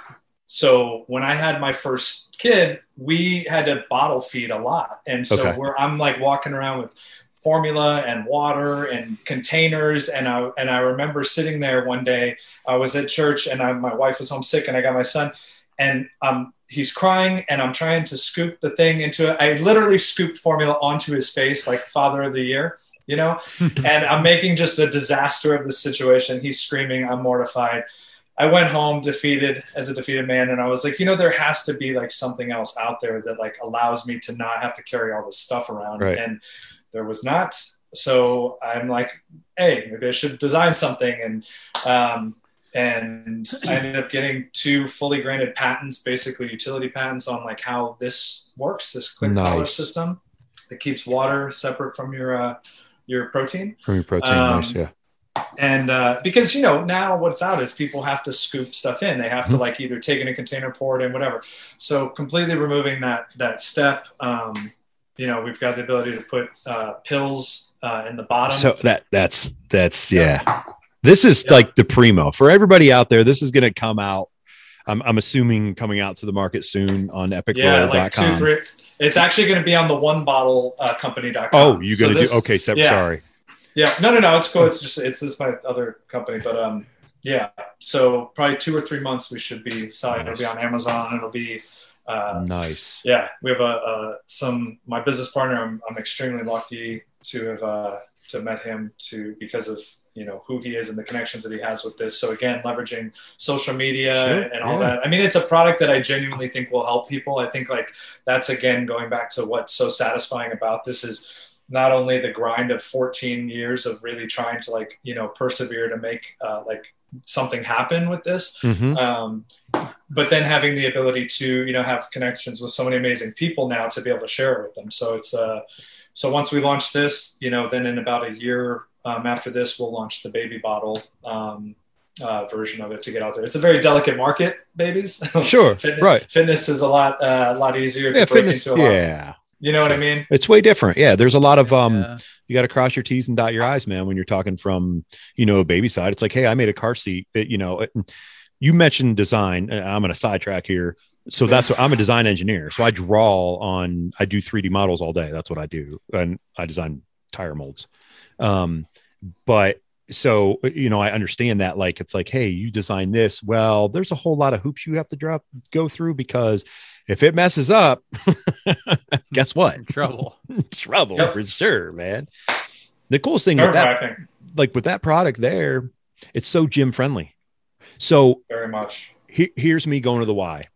So when i had my first kid we had to bottle feed a lot. And so okay. where i'm like walking around with formula and water and containers. And I and I remember sitting there one day. I was at church and I, my wife was homesick, and I got my son, and um, he's crying, and I'm trying to scoop the thing into it. I literally scooped formula onto his face, like Father of the Year. You know, and I'm making just a disaster of the situation. He's screaming. I'm mortified. I went home defeated as a defeated man, and I was like, you know, there has to be like something else out there that like allows me to not have to carry all this stuff around. Right. And there was not. So I'm like, hey, maybe I should design something. And um, and I ended up getting two fully granted patents, basically utility patents on like how this works, this clear nice. collar system that keeps water separate from your uh, your protein. From your protein, um, nice, yeah. and uh, because you know now what's out is people have to scoop stuff in. They have to mm-hmm. like either take in a container, pour it in, whatever. So completely removing that that step. Um, you know, we've got the ability to put uh, pills uh, in the bottom. So that that's that's yeah. This is yeah. like the primo for everybody out there. This is going to come out. I'm, I'm assuming coming out to the market soon on epicroll.com. Yeah, like two, three, it's actually going to be on the one bottle uh, company.com. Oh, you're going to so do okay. So, yeah. Sorry. Yeah, no, no, no. It's cool. It's just it's this is my other company, but um, yeah. So probably two or three months we should be selling. Nice. It'll be on Amazon. It'll be uh, nice. Yeah, we have a, a, some my business partner. I'm, I'm extremely lucky to have uh, to met him to because of you know who he is and the connections that he has with this. So again, leveraging social media sure. and all yeah. that. I mean, it's a product that I genuinely think will help people. I think like that's again going back to what's so satisfying about this is not only the grind of 14 years of really trying to like you know persevere to make uh, like something happen with this mm-hmm. um, but then having the ability to you know have connections with so many amazing people now to be able to share it with them so it's uh so once we launch this you know then in about a year um, after this we'll launch the baby bottle um, uh, version of it to get out there. It's a very delicate market, babies. Sure, fitness, right. Fitness is a lot, uh, a lot easier to yeah, break fitness, into. yeah, you know what I mean? It's way different. Yeah. There's a lot of um yeah. you got to cross your T's and dot your I's, man, when you're talking from, you know, a baby side. It's like, hey, I made a car seat. It, you know, it, you mentioned design. I'm gonna sidetrack here. So that's what I'm a design engineer. So I draw on I do 3D models all day. That's what I do. And I design tire molds. Um, but so you know i understand that like it's like hey you design this well there's a whole lot of hoops you have to drop go through because if it messes up, guess what? Trouble. Trouble yep. for sure, man. The coolest thing with that, like with that product there, it's so gym friendly. So very much. He, here's me going to the Y.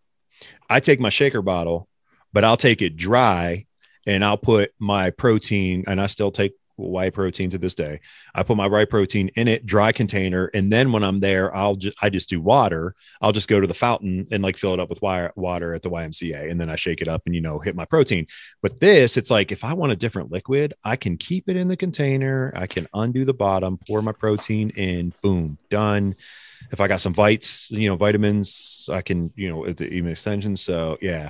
I take my shaker bottle, but I'll take it dry and I'll put my protein, and I still take whey protein to this day. I put my whey protein in it, dry container, and then when I'm there, I'll just I just do water. I'll just go to the fountain and like fill it up with water at the YMCA, and then I shake it up and you know hit my protein. But this, it's like if I want a different liquid, I can keep it in the container. I can undo the bottom, pour my protein in, boom, done. If I got some vites, you know, vitamins, I can, you know, the even extensions. So yeah,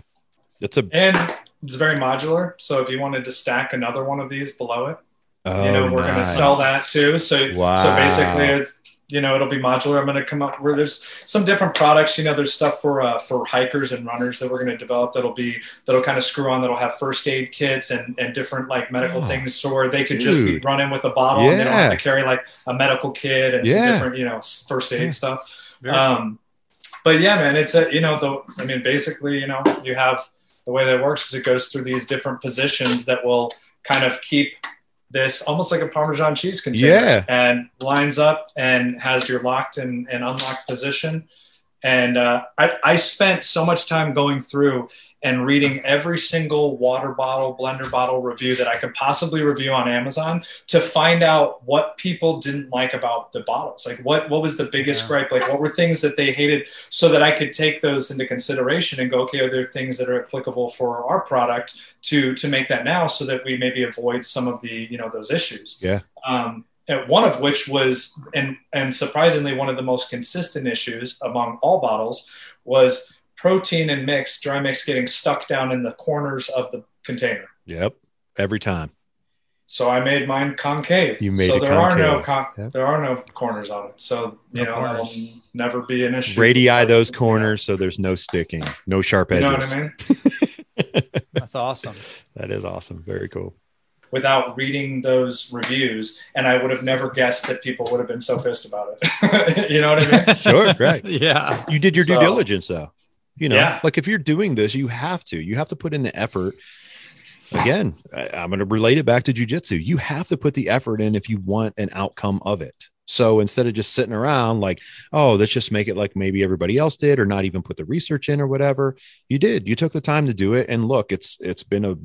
it's a and it's very modular. So if you wanted to stack another one of these below it, Oh, you know, we're nice. going to sell that too. So, wow. so basically, it's you know, it'll be modular. I'm going to come up where there's some different products. You know, there's stuff for uh, for hikers and runners that we're going to develop that'll be that'll kind of screw on that'll have first aid kits and and different like medical oh, things, so where they could dude. just be running with a bottle yeah. and they don't have to carry like a medical kit and yeah. some different you know first aid yeah. stuff. Um, but yeah, man, it's a you know the I mean basically you know you have the way that works is it goes through these different positions that will kind of keep this almost like a Parmesan cheese container yeah. and lines up and has your locked and, and unlocked position. And uh, I, I spent so much time going through and reading every single water bottle, blender bottle review that I could possibly review on Amazon to find out what people didn't like about the bottles. Like what what was the biggest yeah. gripe? Like what were things that they hated so that I could take those into consideration and go, okay, are there things that are applicable for our product to to make that now so that we maybe avoid some of the, you know, those issues. Yeah. Um, one of which was and and surprisingly one of the most consistent issues among all bottles was protein and mix, dry mix getting stuck down in the corners of the container. Yep. Every time. So I made mine concave. You made so there concave. are no con- yep. there are no corners on it. So you no know that'll never be an issue. Radii those corners so there's no sticking, no sharp edges. You know what I mean? That's awesome. That is awesome. Very cool. Without reading those reviews, and I would have never guessed that people would have been so pissed about it. you know what I mean? Sure, right. yeah. You did your so, due diligence though. You know, yeah. like if you're doing this, you have to. You have to put in the effort. Again, I, I'm going to relate it back to jujitsu. You have to put the effort in if you want an outcome of it. So instead of just sitting around like, oh, let's just make it like maybe everybody else did, or not even put the research in or whatever, you did. You took the time to do it, and look, it's it's been a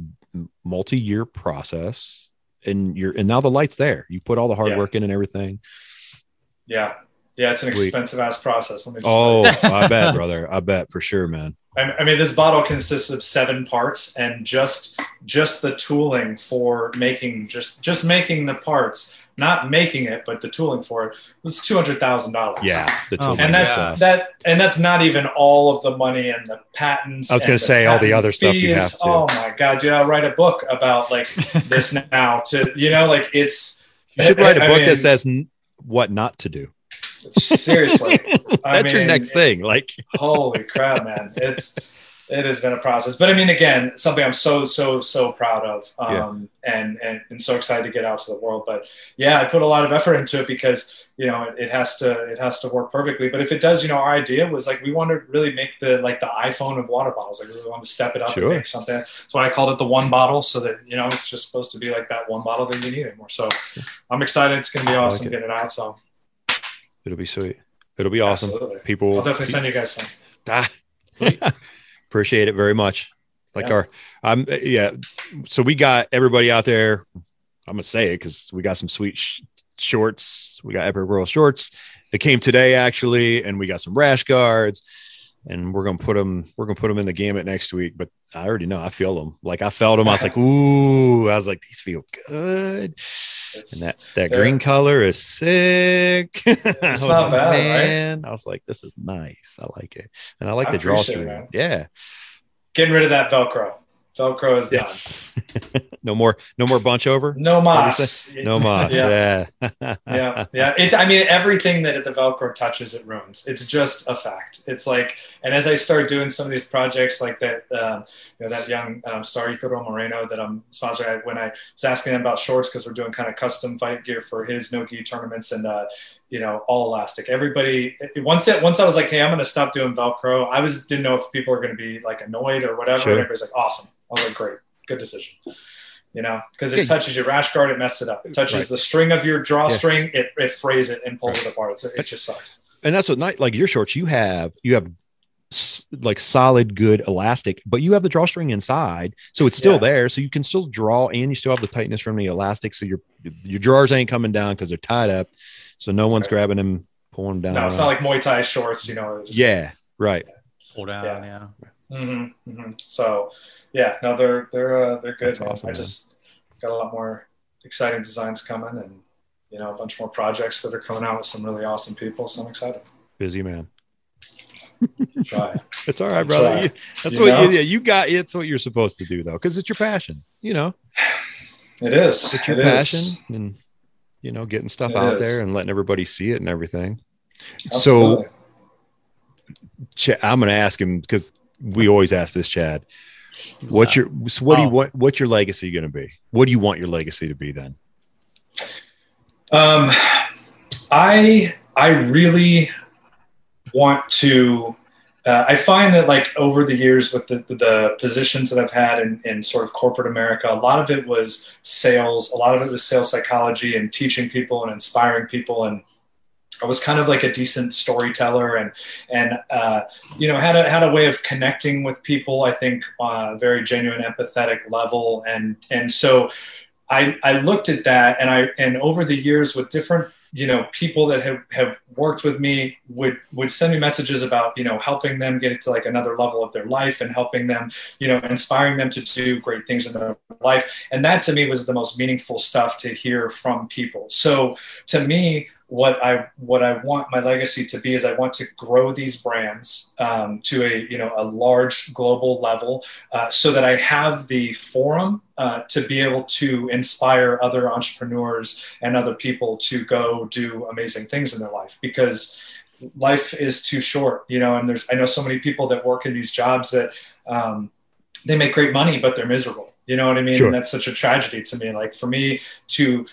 multi-year process, and you're and now the light's there. You put all the hard yeah. work in and everything. Yeah, yeah, it's an expensive ass process. Let me just oh, I bet, brother. I bet for sure, man. I, I mean, this bottle consists of seven parts, and just just the tooling for making just just making the parts not making it, but the tooling for it was two hundred thousand dollars. Yeah, the oh, and that's that, and that's not even all of the money and the patents. I was going to say all the other fees. stuff you have to. Oh my god, dude! I'll write a book about like this now. To you know, like it's. You should write a book I mean, that says what not to do. Seriously, that's mean, your next thing. Like, holy crap, man! It's it has been a process. But i mean again something i'm so so so proud of um, yeah. and, and and so excited to get out to the world. But yeah i put a lot of effort into it because you know it, it, has to it has to work perfectly. But if it does you know our idea was like we want to really make the like the iphone of water bottles. Like we really want to step it up sure. and make something. That's why i called it the one bottle so that you know it's just supposed to be like that one bottle that you need anymore. So i'm excited. It's going to be awesome like getting it out so it'll be sweet it'll be awesome Absolutely. people i'll definitely send you guys some ah, Appreciate it very much. Like yeah. our, um, yeah. So we got everybody out there. I'm gonna say it because we got some sweet sh- shorts. We got Epic Roll shorts. It came today actually, and we got some rash guards, and we're gonna put them. We're gonna put them in the gamut next week. But I already know. I feel them. Like I felt them. I was like, ooh. I was like, these feel good. It's, and that that green color is sick. It's not bad, man. right? I was like, this is nice. I like it, and I like I the drawstring. Yeah, getting rid of that Velcro. Velcro is yes. done. no more, no more bunch over. No moss. No moss. yeah. Yeah. yeah. Yeah. It, I mean, everything that the Velcro touches, it ruins. It's just a fact. It's like, and as I start doing some of these projects like that, um, you know, that young um, star Icaro Moreno that I'm sponsoring, when I was asking him about shorts, cause we're doing kind of custom fight gear for his no gi tournaments and, uh, you know, all elastic. Everybody once it once I was like, hey, I'm gonna stop doing Velcro. I was didn't know if people were gonna be like annoyed or whatever. Sure. everybody's like, awesome. I was like, great, good decision. You know, because it touches your rash guard, it messes it up. It touches right. the string of your drawstring, yeah. it it frays it and pulls right. it apart. It's, it just sucks. And that's what night like your shorts. You have you have like solid good elastic but you have the drawstring inside so it's still yeah. there so you can still draw and you still have the tightness from the elastic so your your drawers ain't coming down because they're tied up so no one's right. grabbing him, pulling him down. No, it's not like Muay Thai shorts, you know. Just, yeah, right. Pull down, yeah. yeah. Mm-hmm, mm-hmm. So, yeah, no, they're they're uh, they're good. Awesome, I just got a lot more exciting designs coming, and you know, a bunch more projects that are coming out with some really awesome people. So I'm excited. Busy man. Try. it's all right, brother. You, that's you what you, yeah, you got. It's what you're supposed to do, though, because it's your passion. You know, it is. It's your it passion, is. and you know, getting stuff it out is. there and letting everybody see it and everything. Absolutely. So, Ch- I'm going to ask him because we always ask this, Chad. What's your so what do you oh. want? What's your legacy going to be? What do you want your legacy to be then? Um, I I really want to uh, I find that like over the years with the, the positions that I've had in, in sort of corporate America, a lot of it was sales, a lot of it was sales psychology and teaching people and inspiring people. And I was kind of like a decent storyteller and, and, uh, you know, had a, had a way of connecting with people, I think, uh, very genuine, empathetic level. And, and so I, I looked at that and I, and over the years with different you know people that have, have worked with me would would send me messages about you know helping them get to like another level of their life and helping them you know inspiring them to do great things in their life. And that to me was the most meaningful stuff to hear from people. So to me what I what I want my legacy to be is I want to grow these brands um, to a you know a large global level, uh, so that I have the forum uh, to be able to inspire other entrepreneurs and other people to go do amazing things in their life because life is too short, you know. And there's I know so many people that work in these jobs that um, they make great money but they're miserable. You know what I mean? Sure. And that's such a tragedy to me. Like for me to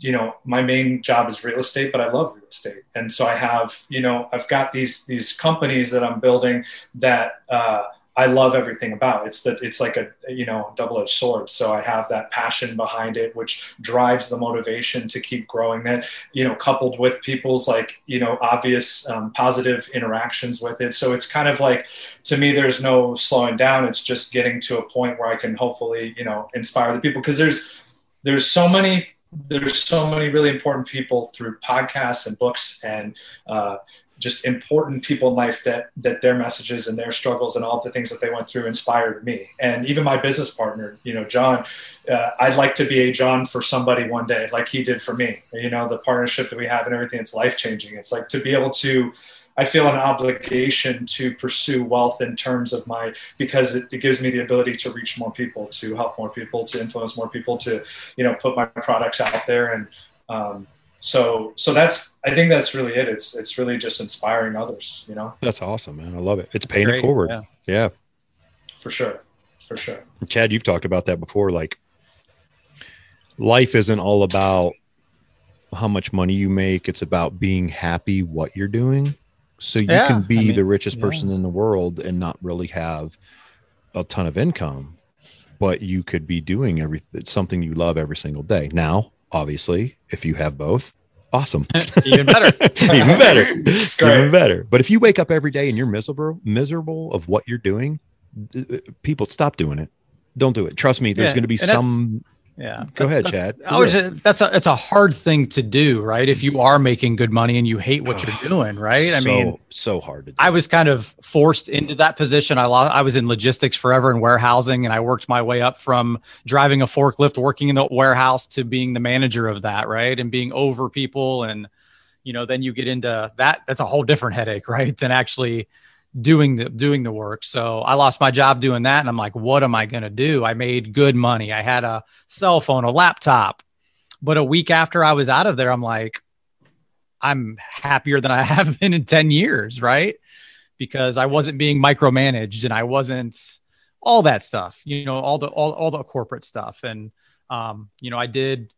you know my main job is real estate but i love real estate. And so i have you know i've got these these companies that i'm building that uh, i love everything about. It's that it's like a you know double-edged sword. So i have that passion behind it which drives the motivation to keep growing that you know coupled with people's like you know obvious um, positive interactions with it. So it's kind of like to me there's no slowing down. It's just getting to a point where i can hopefully you know inspire the people. Because there's there's so many there's so many really important people through podcasts and books and uh, just important people in life that that their messages and their struggles and all the things that they went through inspired me. And even my business partner you know john uh, i'd like to be a john for somebody one day like he did for me. You know the partnership that we have and everything it's life changing it's like to be able to I feel an obligation to pursue wealth in terms of my because it, it, gives me the ability to reach more people, to help more people, to influence more people, to you know put my products out there, and um, so so that's I think that's really it. It's it's really just inspiring others. You know, that's awesome, man. I love it. It's paying it forward. Yeah. yeah, for sure, for sure. Chad, you've talked about that before. Like, life isn't all about how much money you make. It's about being happy what you're doing so you yeah, can be I mean, the richest person yeah. in the world and not really have a ton of income, but you could be doing everything something you love every single day. Now, obviously, if you have both, awesome. Even better. Even better. Even better. But if you wake up every day and you're miserable miserable of what you're doing, uh, uh, people stop doing it. Don't do it. Trust me, there's yeah, going to be some yeah. Go ahead, Chad. I was, that's a it's a hard thing to do, right? If you are making good money and you hate what you're doing, right? I mean, so hard to do. I was kind of forced into that position. I lost, I was in logistics forever and warehousing and I worked my way up from driving a forklift, working in the warehouse to being the manager of that, right? And being over people and you know, then you get into that that's a whole different headache, right? Than actually doing the doing the work. So I lost my job doing that and I'm like what am I going to do? I made good money. I had a cell phone, a laptop. But a week after I was out of there I'm like I'm happier than I have been in 10 years, right? Because I wasn't being micromanaged and I wasn't all that stuff, you know, all the all, all the corporate stuff and um you know, I did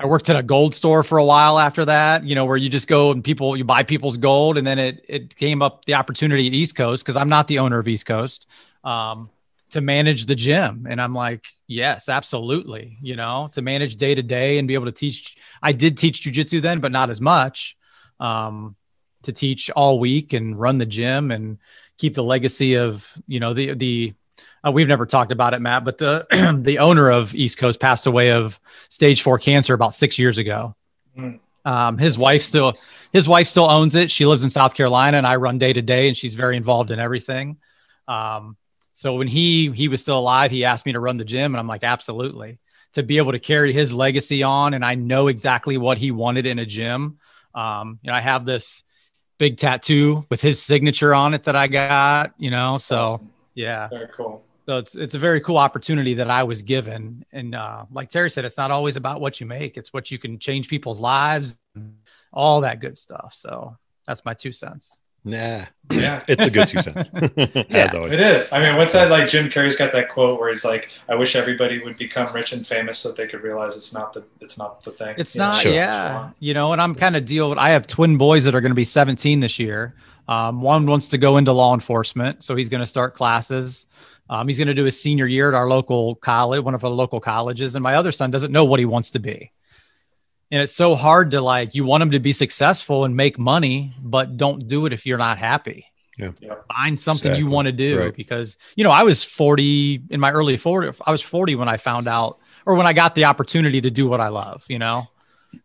I worked at a gold store for a while after that, you know, where you just go and people you buy people's gold, and then it it came up the opportunity at East Coast because I'm not the owner of East Coast um, to manage the gym, and I'm like, yes, absolutely, you know, to manage day to day and be able to teach. I did teach jujitsu then, but not as much. Um, to teach all week and run the gym and keep the legacy of you know the the uh, we've never talked about it, Matt, but the the owner of East Coast passed away of stage four cancer about six years ago. Mm. Um, his wife still his wife still owns it. She lives in South Carolina, and I run day to day, and she's very involved in everything. Um, so when he he was still alive, he asked me to run the gym, and I'm like, absolutely. To be able to carry his legacy on, and I know exactly what he wanted in a gym. Um, you know, I have this big tattoo with his signature on it that I got. You know, so awesome. Yeah, very cool so it's it's a very cool opportunity that I was given, and uh, like Terry said, it's not always about what you make; it's what you can change people's lives, all that good stuff. So that's my two cents. Nah, yeah, it's a good two cents. yeah, it is. I mean, what's that like? Jim Carrey's got that quote where he's like, "I wish everybody would become rich and famous so they could realize it's not the it's not the thing." It's you not, sure. yeah. You know, and I'm kind of deal. With I have twin boys that are going to be 17 this year. Um, one wants to go into law enforcement, so he's going to start classes. Um, he's going to do his senior year at our local college, one of our local colleges. And my other son doesn't know what he wants to be. And it's so hard to like, you want him to be successful and make money, but don't do it if you're not happy. Yeah. Find something exactly. you want to do right. because, you know, I was 40 in my early 40. I was 40 when I found out or when I got the opportunity to do what I love, you know?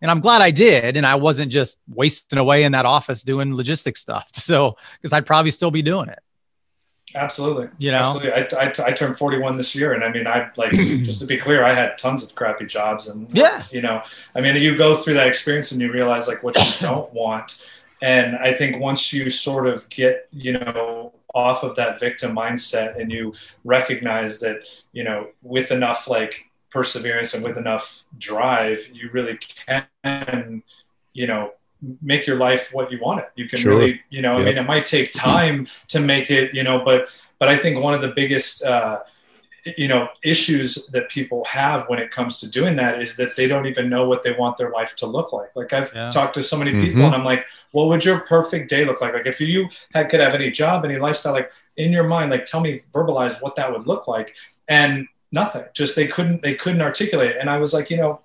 And I'm glad I did. And I wasn't just wasting away in that office doing logistics stuff. So, because I'd probably still be doing it. Absolutely. You know, absolutely. I, I, I, turned 41 this year. And I mean, I like, just to be clear, I had tons of crappy jobs and, yeah, you know, I mean, you go through that experience and you realize like what you don't want. And I think once you sort of get, you know, off of that victim mindset and you recognize that, you know, with enough like perseverance and with enough drive, you really can, you know, make your life what you want it. You can sure. really, you know, yep. I mean, it might take time to make it, you know, but, but I think one of the biggest, uh, you know, issues that people have when it comes to doing that is that they don't even know what they want their life to look like. Like I've yeah. talked to so many people mm-hmm. and I'm like, what would your perfect day look like? Like if you had, could have any job, any lifestyle, like in your mind, like tell me, verbalize what that would look like. And nothing, just they couldn't, they couldn't articulate. It. And I was like, you know,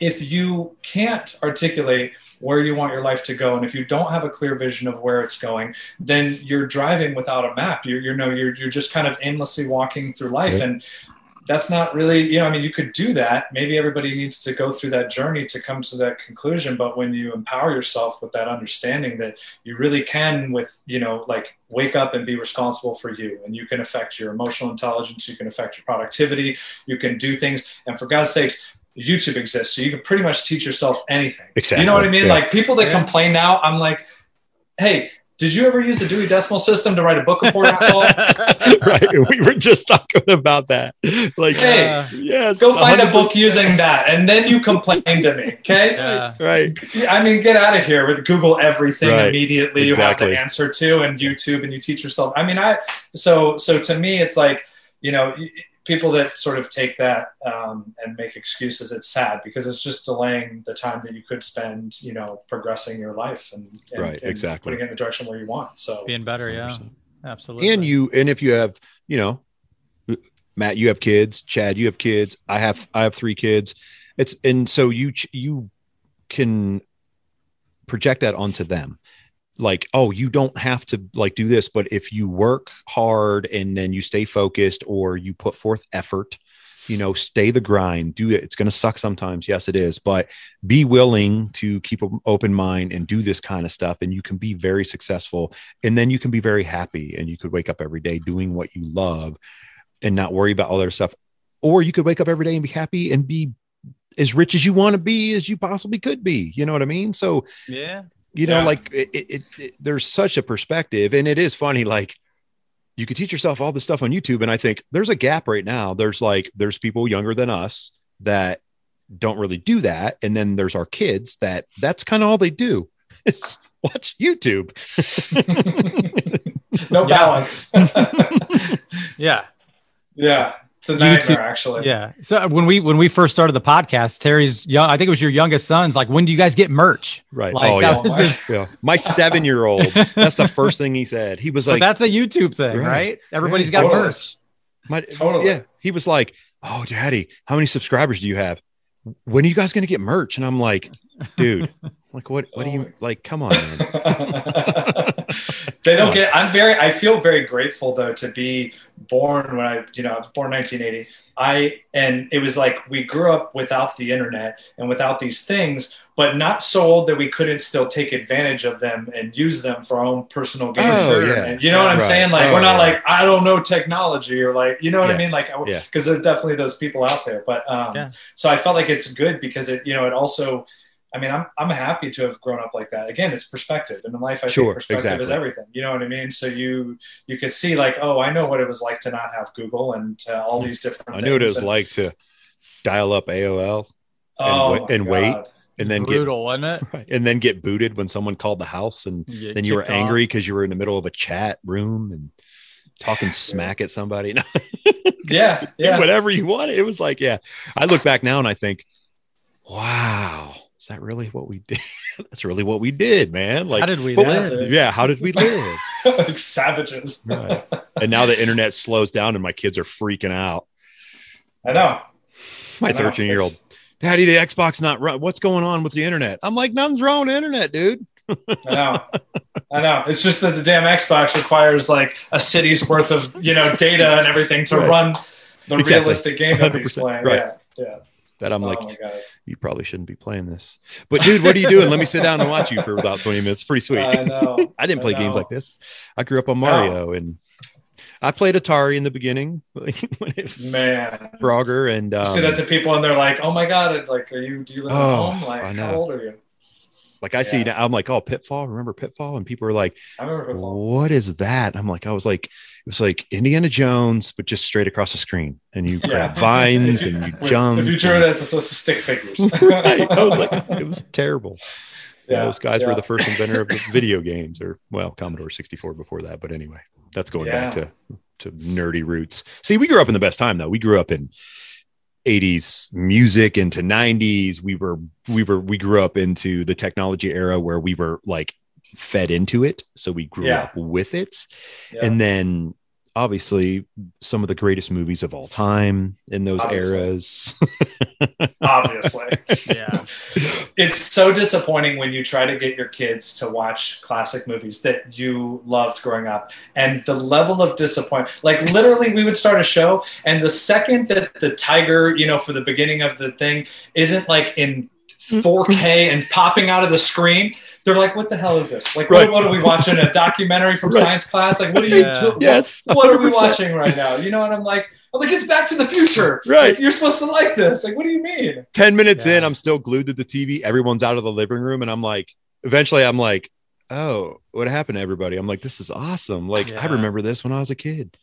if you can't articulate where you want your life to go and if you don't have a clear vision of where it's going then you're driving without a map you're you know you're, you're just kind of aimlessly walking through life and that's not really you know i mean you could do that. Maybe everybody needs to go through that journey to come to that conclusion. But when you empower yourself with that understanding that you really can with you know like wake up and be responsible for you and you can affect your emotional intelligence you can affect your productivity you can do things. And for god's sakes youtube exists so you can pretty much teach yourself anything. Exactly you know what i mean? yeah. like people that Yeah. complain now i'm like hey did you ever use the Dewey Decimal System to write a book report at all? right we were just talking about that like Hey, Uh, yes Go find a book using that, and then you complain to me. Okay. yeah. right I mean, get out of here with Google everything Right. immediately. You have to answer to, and YouTube, and you teach yourself. I mean, I so so to me, it's like you know, y- people that sort of take that um, and make excuses. It's sad because it's just delaying the time that you could spend, you know, progressing your life and, and Right, and exactly. putting it in the direction where you want. So Being better, yeah. Absolutely. and you and if you have you know matt you have kids chad you have kids i have i have three kids it's and so you you can project that onto them like oh you don't have to like do this but if you work hard and then you stay focused or you put forth effort you know stay the grind do it. It's going to suck sometimes. Yes it is. But be willing to keep an open mind and do this kind of stuff and you can be very successful and then you can be very happy and you could wake up every day doing what you love and not worry about other stuff. Or you could wake up every day and be happy and be as rich as you want to be as you possibly could be. You know what i mean? So yeah. You know Yeah. like it, it, it there's such a perspective and it is funny like you could teach yourself all this stuff on youtube and i think there's a gap right now there's like there's people younger than us that don't really do that and then there's our kids that that's kind of all they do is watch youtube no balance. Yeah. yeah, it's a YouTube- nightmare actually. Yeah. So uh, when we when we first started the podcast, Terry's young. I think it was your youngest son's. Like, when do you guys get merch? right Like, oh yeah. was his- yeah my seven year old that's the first thing he said he was but like that's a YouTube thing, Right. right? Everybody's Right. got Totally. merch. My, Totally. Yeah. He was like, Oh, daddy, how many subscribers do you have? When are you guys going to get merch? And I'm like, dude, like, what, what do you like? Come on, man. they don't get i'm very i feel very grateful though to be born when i you know i was born 1980 i and it was like we grew up without the internet and without these things but not so old that we couldn't still take advantage of them and use them for our own personal gain Oh, yeah. and you know what i'm Right. saying like Oh, we're not yeah. like i don't know technology or like you know what Yeah. i mean like Yeah. because there's definitely those people out there but um Yeah. so i felt like it's good because it you know it also I mean, I'm I'm happy to have grown up like that. Again, it's perspective, and in life, I Sure, think perspective is everything. You know what I mean? So you you could see like, oh, I know what it was like to not have Google and uh, all these different. I knew what it was And- like to dial up AOL Oh, and, my and wait and then Brutal, wasn't it? get, and then get booted when someone called the house and get then you were off. angry because you were in the middle of a chat room and talking smack at somebody. Yeah, yeah. whatever you wanted. It was like, yeah, I look back now and I think, wow, is that really what we did? That's really what we did, man. Like, How did we live? yeah, how did we live? like savages. Right. and now the internet slows down and my kids are freaking out. I know. My 13 year old, Daddy, the Xbox not run. What's going on with the internet? I'm like, nothing's wrong with the internet, dude. I know. I know. It's just that the damn Xbox requires like a city's worth of you know data and everything to Right. run the Exactly. realistic game that he's playing. Right. Yeah, yeah. That I'm oh like, you probably shouldn't be playing this. But dude, what are you doing? Let me sit down and watch you for about 20 minutes. Pretty sweet. I know. I didn't play I games like this. I grew up on Mario and I played Atari in the beginning when it was Man. Frogger and um, You say that to people and they're like, "Oh my god!" Like, are you? Do you live Oh, at home? Like, how old are you? Like I see now, I'm like, oh, Pitfall. Remember Pitfall? And people are like, I remember. Pitfall. what is that? I'm like, I was like, it was like Indiana Jones, but just straight across the screen. And you Yeah. grab vines and you With- jump. If you drew and- it, it's supposed to stick figures. right. I was like, it was terrible. Yeah, Yeah, those guys were the first inventor of video games, or well, Commodore 64 before that. But anyway, that's going back to to nerdy roots. See, we grew up in the best time though. We grew up in 80s music into 90s. We were we were we grew up into the technology era where we were like fed into it, so we grew Yeah. up with it. Yeah. And then obviously some of the greatest movies of all time in those Obviously. eras. Obviously. Yeah. it's so disappointing when you try to get your kids to watch classic movies that you loved growing up and the level of disappointment like literally we would start a show and the second that the tiger you know for the beginning of the thing isn't like in 4k and popping out of the screen they're like what the hell is this like Right. what, what are we watching a documentary from Right. science class like what are you Yeah. do- yes. what are we watching right now you know and i'm like I'm like it's back to the future Right. Like, you're supposed to like this like what do you mean 10 minutes Yeah. in, I'm still glued to the TV. Everyone's out of the living room. And I'm like, eventually, I'm like, oh, what happened to everybody? I'm like, this is awesome. Like, I remember this when I was a kid.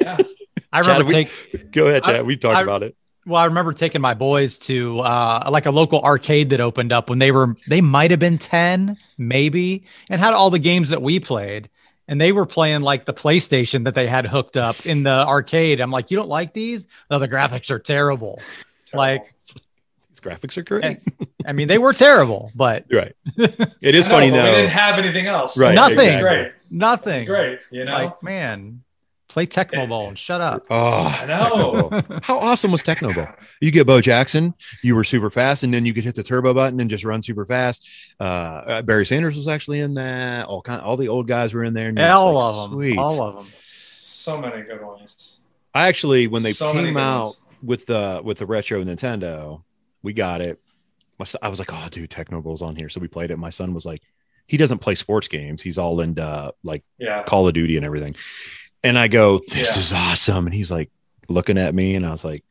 yeah I Chad, remember we- Go ahead, I- Chad. We talked I- about it. Well, I remember taking my boys to uh, like a local arcade that opened up when they were they might have been 10, maybe, and had all the games that we played. And they were playing like the PlayStation that they had hooked up in the arcade. I'm like, you don't like these? No, the graphics are terrible. Like, These graphics are great. I mean, they were terrible, but right. It is know, funny but now. We didn't have anything else. Right, Nothing. It's exactly. great. nothing. It's great. You know. Like, man, play Tecmo Bowl and shut up. Oh, I know. Tecmo How awesome was Tecmo Bowl? You get Bo Jackson, you were super fast, and then you could hit the turbo button and just run super fast. Uh, uh, Barry Sanders was actually in that. All kind, all the old guys were in there. And all like, of them. Sweet. All of them. So many good ones. I actually, when they So came out ones. with the with the retro Nintendo, we got it. My son, I was like, oh, dude, Tecmo Bowl's on here, so we played it. My son was like, he doesn't play sports games. He's all into like Yeah. Call of Duty and everything. And I go, this Yeah. is awesome. And he's like looking at me, and I was like,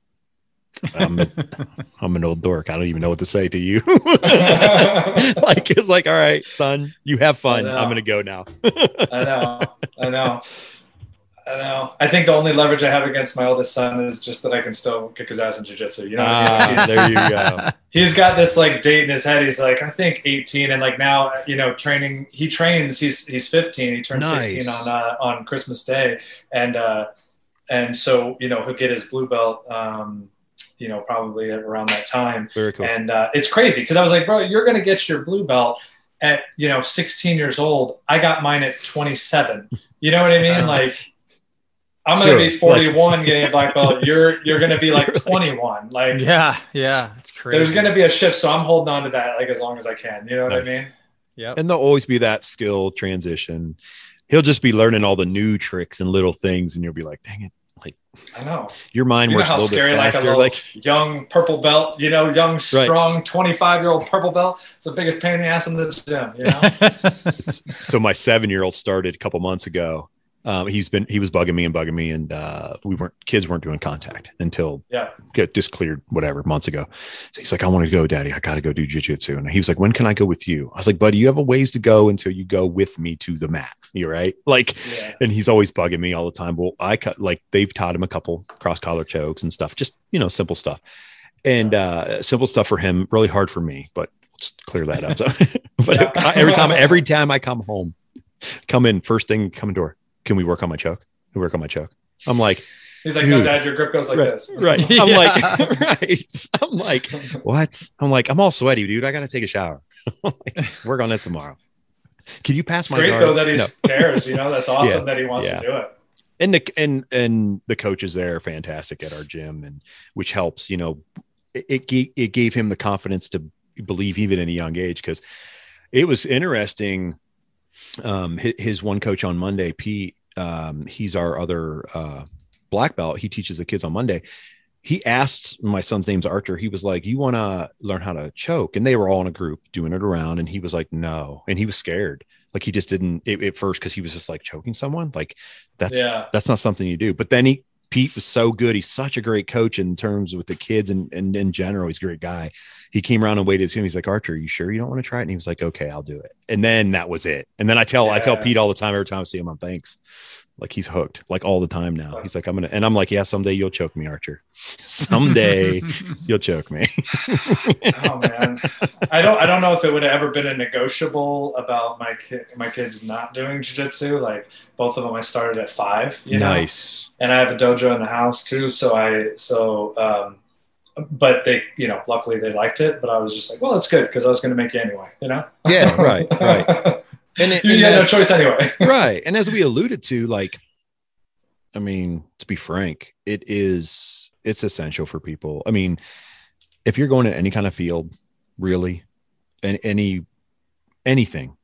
I'm, a, I'm an old dork. I don't even know what to say to you. like it's like, all right, son, you have fun. I'm gonna go now. I know. I know. I know. I think the only leverage I have against my oldest son is just that I can still kick his ass in jujitsu. You know, what I mean? Ah, there you go. he's got this like date in his head. He's like, I think 18, and like now, you know, training. He trains. He's he's 15. He turns Nice. 16 on uh, on Christmas Day, and uh, and so you know he'll get his blue belt. Um, you know, probably around that time. Very cool. And uh, it's crazy because I was like, bro, you're going to get your blue belt at, you know, 16 years old. I got mine at 27. You know what I mean? Like, I'm going to be 41 getting a black belt. You're, you're going to be like 21. Like, Yeah, yeah, it's crazy. there's going to be a shift. So I'm holding on to that like as long as I can. You know what Nice. I mean? Yeah. and there'll always be that skill transition. He'll just be learning all the new tricks and little things, and you'll be like, dang it, Like I know. your mind You know how a little scary bit like a little Like, young purple belt, you know, young, strong 25 year old purple belt. It's the biggest pain in the ass in the gym, you know? so my seven year old started a couple months ago. Um, he's been he was bugging me and bugging me, and uh, we weren't kids weren't doing contact until Yeah. get just cleared whatever months ago. So he's like, I want to go, Daddy. I got to go do jujitsu. And he was like, When can I go with you? I was like, Buddy, you have a ways to go until you go with me to the mat. you're right? Like, Yeah. and he's always bugging me all the time. Well, I cut like they've taught him a couple cross collar chokes and stuff, just you know, simple stuff. And uh simple stuff for him, really hard for me, but let's clear that up. So, but Yeah. Every time, every time I come home, come in first thing, come in door. Can we work on my choke? Can we work on my choke? I'm like, He's like, no, dad, your grip goes like right, this. right. I'm Yeah. like, right. I'm like, what? I'm like, I'm all sweaty, dude. I got to take a shower. Like, let's work on this tomorrow. Can you pass It's my great guard? though that he No. cares. You know, that's awesome that he wants yeah. to do it. and the and and the coaches there are fantastic at our gym and which helps you know it it, it gave him the confidence to believe even at a young age because it was interesting um his, his one coach on monday pete um he's our other uh black belt. He teaches the kids on monday. He asked my son's name's archer. He was like you want to learn how to choke? And they were all in a group doing it around. And he was like no. And he was scared. Like he just didn't at first because he was just like choking someone. Like that's yeah. that's not something you do. But then he Pete was so good. He's such a great coach in terms with the kids and, and in general, he's a great guy. He came around and waited to him. He's like, Archer, you sure you don't want to try it? And he was like, okay, I'll do it. And then that was it. And then I tell I tell Pete all the time, every time I see him, I'm thanks. Like he's hooked, like all the time now. He's like, I'm gonna and I'm like, yeah, someday you'll choke me, Archer. Someday you'll choke me. Oh man, I don't. I don't know if it would have ever been a negotiable about my kid, my kids not doing jujitsu. Like both of them, I started at five. You know? nice. and I have a dojo in the house too. So I so, um, but they, you know, luckily they liked it. But I was just like, well, it's good because I was going to make you anyway. You know. Yeah, right, right. And, it, you and had no choice anyway. right and as we alluded to like I mean, to be frank, it is it's essential for people. I mean, if you're going to any kind of field, really, and any anything,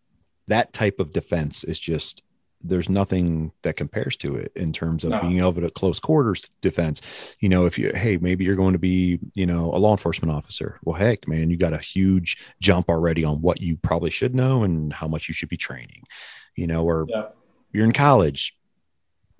that type of defense is just there's nothing that compares to it in terms of no. being able to close quarters defense. You know, if you hey, maybe you're going to be, you know, a law enforcement officer. Well, heck, man, you got a huge jump already on what you probably should know and how much you should be training. You know, or yeah. you're in college.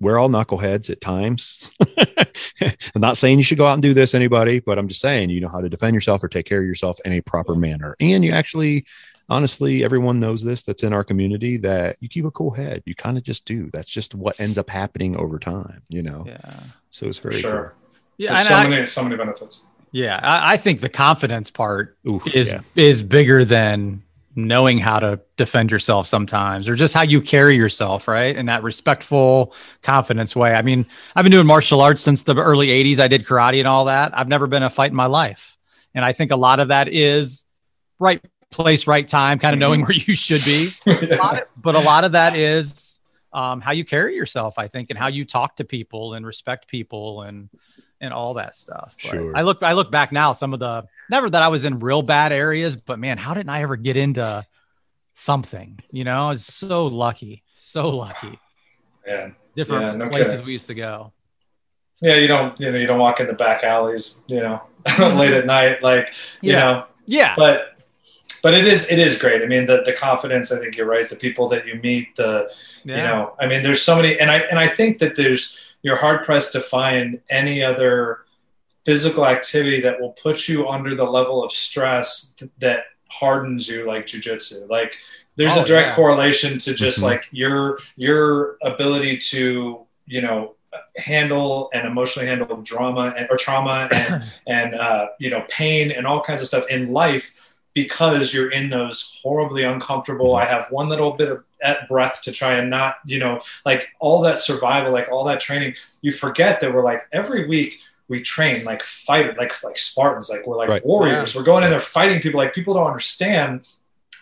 We're all knuckleheads at times. I'm not saying you should go out and do this, anybody, but I'm just saying you know how to defend yourself or take care of yourself in a proper manner. And you actually honestly, everyone knows this that's in our community that you keep a cool head. You kind of just do. That's just what ends up happening over time, you know? Yeah. So it's very sure. Cool. Yeah. There's so I, many, so many benefits. Yeah. I, I think the confidence part Ooh, is, yeah. is bigger than knowing how to defend yourself sometimes or just how you carry yourself right in that respectful confidence way i mean i've been doing martial arts since the early 80s i did karate and all that i've never been a fight in my life and i think a lot of that is right place, right time, kind of knowing where you should be. yeah. of, but a lot of that is um, how you carry yourself, I think, and how you talk to people and respect people and and all that stuff. But sure. I look I look back now, some of the never that I was in real bad areas, but man, how didn't I ever get into something? You know, I was so lucky, so lucky. Yeah. Different yeah, no places kidding. we used to go. Yeah, you don't you know you don't walk in the back alleys, you know, late at night, like you yeah. know. Yeah. But but it is it is great. I mean, the the confidence. I think you're right. The people that you meet, the yeah. you know, I mean, there's so many, and I and I think that there's you're hard pressed to find any other physical activity that will put you under the level of stress that hardens you like jujitsu. Like there's oh, a direct yeah. correlation to just mm-hmm. like your your ability to you know handle and emotionally handle drama and, or trauma and and uh, you know pain and all kinds of stuff in life because you're in those horribly uncomfortable. I have one little bit of at breath to try and not, you know, like all that survival, like all that training. You forget that we're like every week we train like fight like like Spartans, like we're like right. warriors. Yeah. We're going in there fighting people. Like people don't understand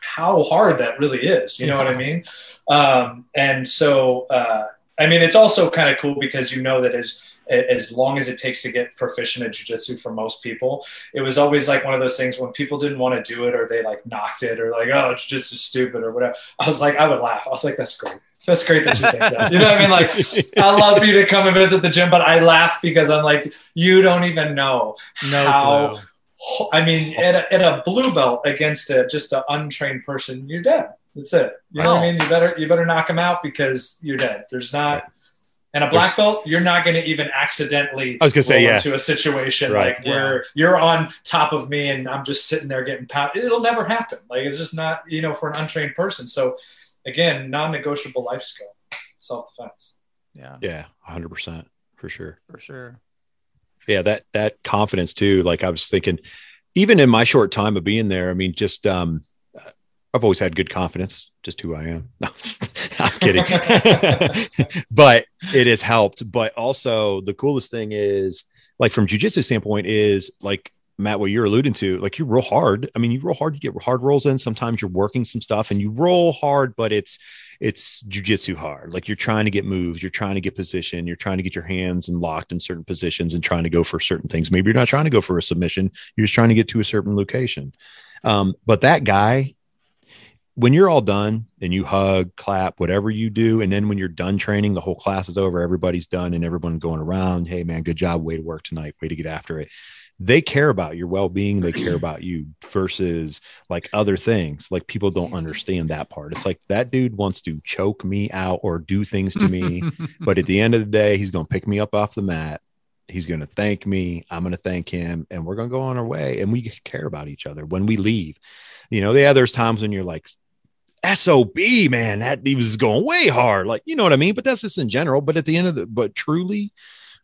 how hard that really is. You know yeah. what I mean? Um, and so, uh, I mean, it's also kind of cool because you know that as as long as it takes to get proficient at jujitsu for most people. It was always like one of those things when people didn't want to do it or they like knocked it or like, oh, jujitsu stupid or whatever. I was like, I would laugh. I was like, that's great. That's great that you think that. You know what I mean? Like, I love for you to come and visit the gym, but I laugh because I'm like, you don't even know no how. Clue. I mean, at a, at a blue belt against a, just an untrained person, you're dead. That's it. You know oh. what I mean? You better you better knock them out because you're dead. There's not and a black belt, you're not going to even accidentally. I was going to say, yeah, into a situation right. like yeah. where you're on top of me and I'm just sitting there getting pounded. It'll never happen. Like it's just not, you know, for an untrained person. So, again, non-negotiable life skill, self-defense. Yeah, yeah, hundred percent for sure, for sure. Yeah, that that confidence too. Like I was thinking, even in my short time of being there, I mean, just um, I've always had good confidence, just who I am. No, I'm kidding. but it has helped. But also the coolest thing is like from jujitsu standpoint is like Matt, what you're alluding to, like you roll hard. I mean, you roll hard, you get hard rolls in. Sometimes you're working some stuff and you roll hard, but it's it's jujitsu hard. Like you're trying to get moves, you're trying to get position, you're trying to get your hands and locked in certain positions and trying to go for certain things. Maybe you're not trying to go for a submission, you're just trying to get to a certain location. Um, but that guy when you're all done and you hug, clap, whatever you do, and then when you're done training, the whole class is over, everybody's done, and everyone going around, hey man, good job, way to work tonight, way to get after it. They care about your well-being, they care about you versus like other things. Like people don't understand that part. It's like that dude wants to choke me out or do things to me, but at the end of the day, he's gonna pick me up off the mat. He's going to thank me. I'm going to thank him, and we're going to go on our way. And we care about each other when we leave. You know, yeah, there's times when you're like, SOB, man, that he was going way hard. Like, you know what I mean? But that's just in general. But at the end of the, but truly,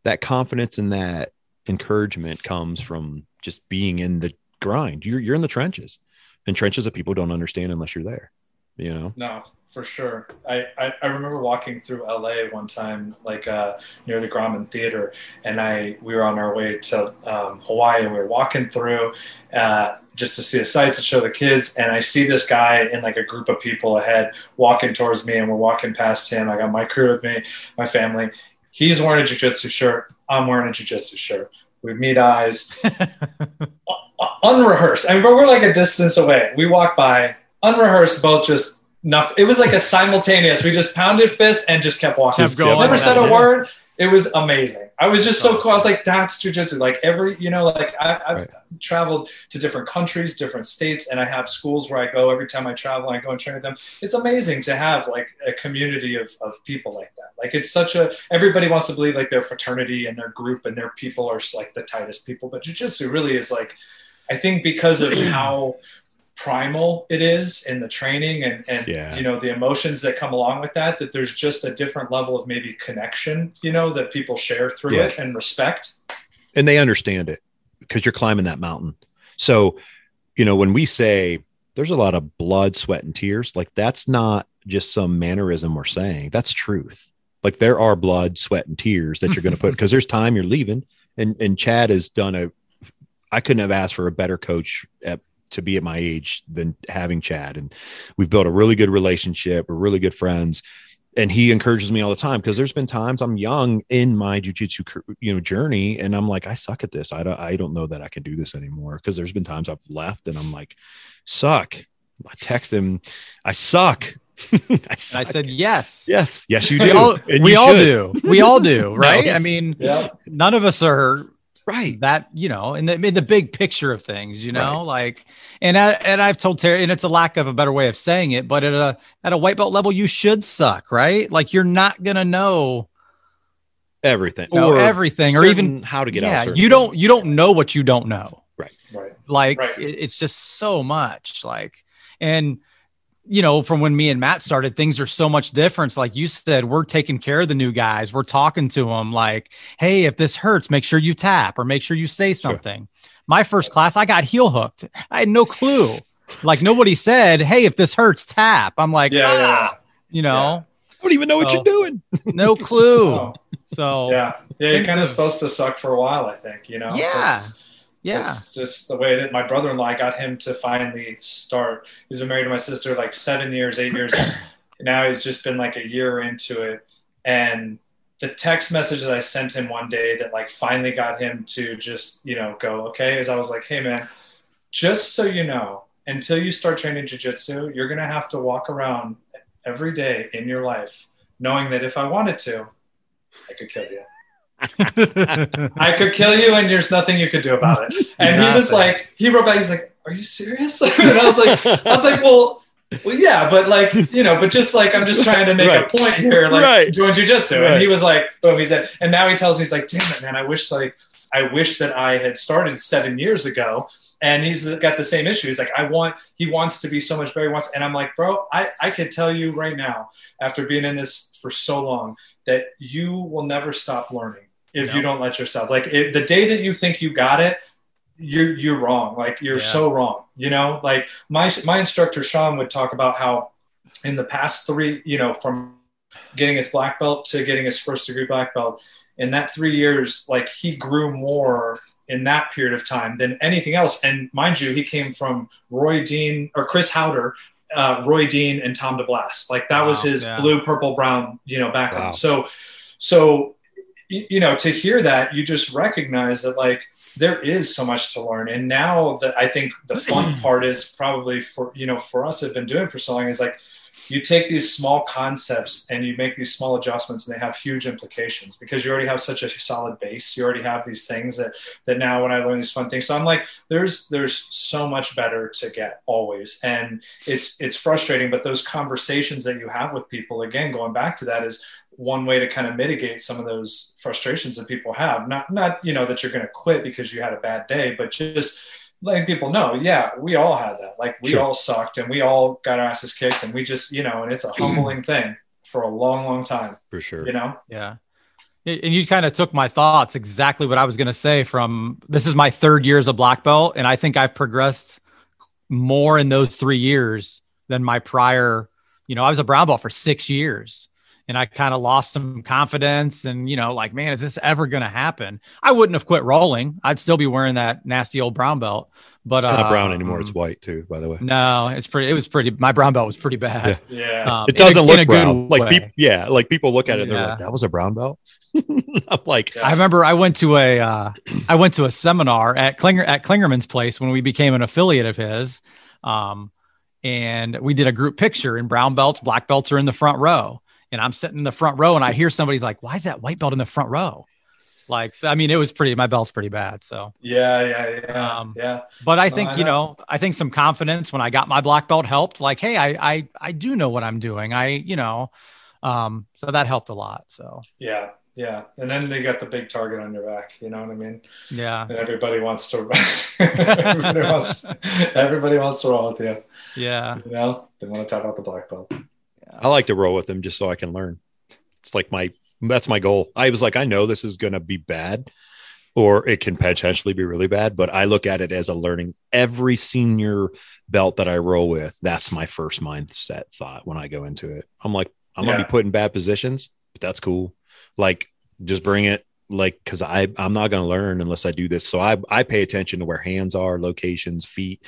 that confidence and that encouragement comes from just being in the grind. You're, you're in the trenches and trenches that people don't understand unless you're there, you know? No, for sure. I, I, I, remember walking through LA one time, like uh, near the Grauman Theater, and I we were on our way to um, Hawaii, and we were walking through uh, just to see the sights and show the kids. And I see this guy in like a group of people ahead walking towards me, and we're walking past him. I got my crew with me, my family. He's wearing a jujitsu shirt. I'm wearing a jujitsu shirt. We meet eyes, unrehearsed. I mean, we're like a distance away. We walk by, unrehearsed, both just knock. It was like a simultaneous. We just pounded fists and just kept walking. Kept going. Never said a word it was amazing. I was just so cool. I was like, that's jujitsu. Like every, you know, like I, have right. traveled to different countries, different states, and I have schools where I go every time I travel. I go and train with them. It's amazing to have like a community of, of people like that. Like it's such a everybody wants to believe like their fraternity and their group and their people are like the tightest people, but jujitsu really is like, I think because of how primal it is in the training and and yeah. you know the emotions that come along with that that there's just a different level of maybe connection you know that people share through yeah. it and respect. And they understand it because you're climbing that mountain. So you know when we say there's a lot of blood sweat and tears like that's not just some mannerism we're saying. That's truth. Like there are blood sweat and tears that you're going to put because there's time you're leaving. And and chad has done a i couldn't have asked for a better coach at to be at my age than having Chad. And we've built a really good relationship. We're really good friends. And he encourages me all the time because there's been times I'm young in my jujitsu, you know, journey, and I'm like, I suck at this. I don't, I don't know that I can do this anymore. Because there's been times I've left and I'm like, suck. I text him, I suck. I, I, said yes. Yes. Yes, you do. we all, we all do. We all do, right? no, I mean, yeah. none of us are right. that you know in the, in the big picture of things you know right. like and I, and I've told Terry and it's a lack of a better way of saying it but at a at a white belt level you should suck right? Like you're not gonna know everything. or everything or even how to get yeah, out you don't you don't know what you don't know. Right. Right. Like right. It, it's just so much like and you know, from when me and Matt started, things are so much different. Like you said, we're taking care of the new guys. We're talking to them like, hey, if this hurts, make sure you tap or make sure you say something. Sure. My first class, I got heel hooked. I had no clue. like nobody said, hey, if this hurts, tap. I'm like, yeah, ah, yeah. you know. Yeah. I don't even know what you're doing. no clue. Oh. So yeah, yeah, you're kind of supposed to suck for a while, I think. You know. Yeah. Yeah. It's just the way that my brother in law, I got him to finally start. He's been married to my sister like seven years, eight years. now he's just been like a year into it. And the text message that I sent him one day that like finally got him to just, you know, go, okay, is I was like, hey man, just so you know, until you start training jujitsu, you're going to have to walk around every day in your life knowing that if I wanted to, I could kill you. I could kill you and there's nothing you could do about it. And he was like, he wrote back, he's like, Are you serious? and I was like, I was like, Well, well, yeah, but like, you know, but just like I'm just trying to make right. a point here, like right. doing jujitsu. Right. And he was like, boom, he said, and now he tells me, he's like, damn it, man, I wish like I wish that I had started seven years ago. And he's got the same issue. He's like, I want, he wants to be so much better. He wants, and I'm like, bro, I, I could tell you right now, after being in this for so long, that you will never stop learning if you don't let yourself like it, the day that you think you got it you're you're wrong like you're yeah. so wrong you know like my my instructor sean would talk about how in the past three you know from getting his black belt to getting his first degree black belt in that three years like he grew more in that period of time than anything else and mind you he came from roy dean or chris haueter uh, roy dean and tom DeBlass. like that wow, was his yeah. blue purple brown you know background wow. so so you know to hear that you just recognize that like there is so much to learn. And now that i think the fun part is probably for you know for us have been doing for so long is like you take these small concepts and you make these small adjustments and they have huge implications because you already have such a solid base. You already have these things that that now when i learn these fun things so i'm like there's there's so much better to get always. And it's it's frustrating but those conversations that you have with people again going back to that is one way to kind of mitigate some of those frustrations that people have. Not not you know that you're going to quit because you had a bad day, but just letting people know, yeah, we all had that. Like we sure. all sucked and we all got our asses kicked, and we just you know, and it's a humbling thing for a long, long time. For sure, you know. Yeah. And you kind of took my thoughts exactly what I was going to say from this is my third year as a black belt. And I think I've progressed more in those three years than my prior, you know, I was a brown belt for six years and I kind of lost some confidence and you know like man is this ever going to happen? I wouldn't have quit rolling. I'd still be wearing that nasty old brown belt but it's not uh, brown anymore. It's white too by the way. No it's pretty it was pretty my brown belt was pretty bad. Yeah. Um, it doesn't in look a good brown like way. people yeah like people look at it and they're like that was a brown belt? I'm like Yeah. I remember I went to a uh, I went to a seminar at Klinger at Klingerman's place when we became an affiliate of his, um, and we did a group picture. And brown belts, black belts are in the front row, and I'm sitting in the front row, and I hear somebody's like, "Why is that white belt in the front row?" Like, so, I mean, it was pretty. My belt's pretty bad. So, Yeah, yeah, yeah, Um, yeah. but I No, think I you know. I think some confidence when I got my black belt helped. Like, hey, I I I do know what I'm doing. I you know, um, so that helped a lot. So Yeah, yeah. And then they got the big target on your back. You know what I mean? yeah, And everybody wants to. everybody wants. Everybody wants to roll with you. yeah. You know, they want to tap out the black belt. I like to roll with them just so I can learn. It's like my that's my goal. I was like, I know this is gonna be bad, or it can potentially be really bad, but I look at it as a learning. Every senior belt that I roll with, that's my first mindset thought when I go into it. I'm like, I'm gonna be put in bad positions, but that's cool. Like, just bring it. Like, because I I'm not gonna learn unless I do this. So I I pay attention to where hands are, locations, feet,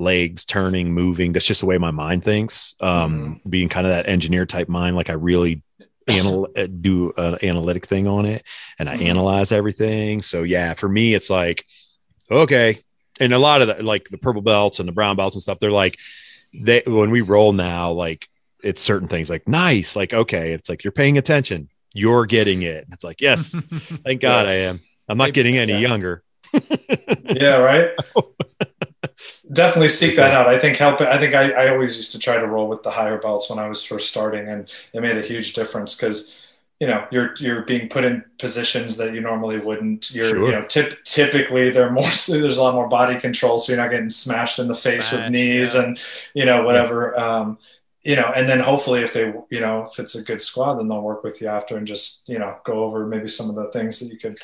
legs turning, moving. That's just the way my mind thinks. Um, being kind of that engineer type mind, like I really anal- uh, do an analytic thing on it and I Mhm. analyze everything. So yeah, for me, it's like, okay. And a lot of the, like the purple belts and the brown belts and stuff, they're like, they, when we roll now, like it's certain things like nice, like, okay. It's like, you're paying attention. You're getting it. It's like, yes, thank God I am. I'm not getting any Yeah. younger. Yeah, right. Definitely seek that out. I think help. I think I, I always used to try to roll with the higher belts when I was first starting, and it made a huge difference because you know you're you're being put in positions that you normally wouldn't. You're Sure. you know tip, typically they're more there's a lot more body control, so you're not getting smashed in the face with knees yeah. and you know whatever. Um, you know, and then hopefully if they you know if it's a good squad, then they'll work with you after and just you know go over maybe some of the things that you could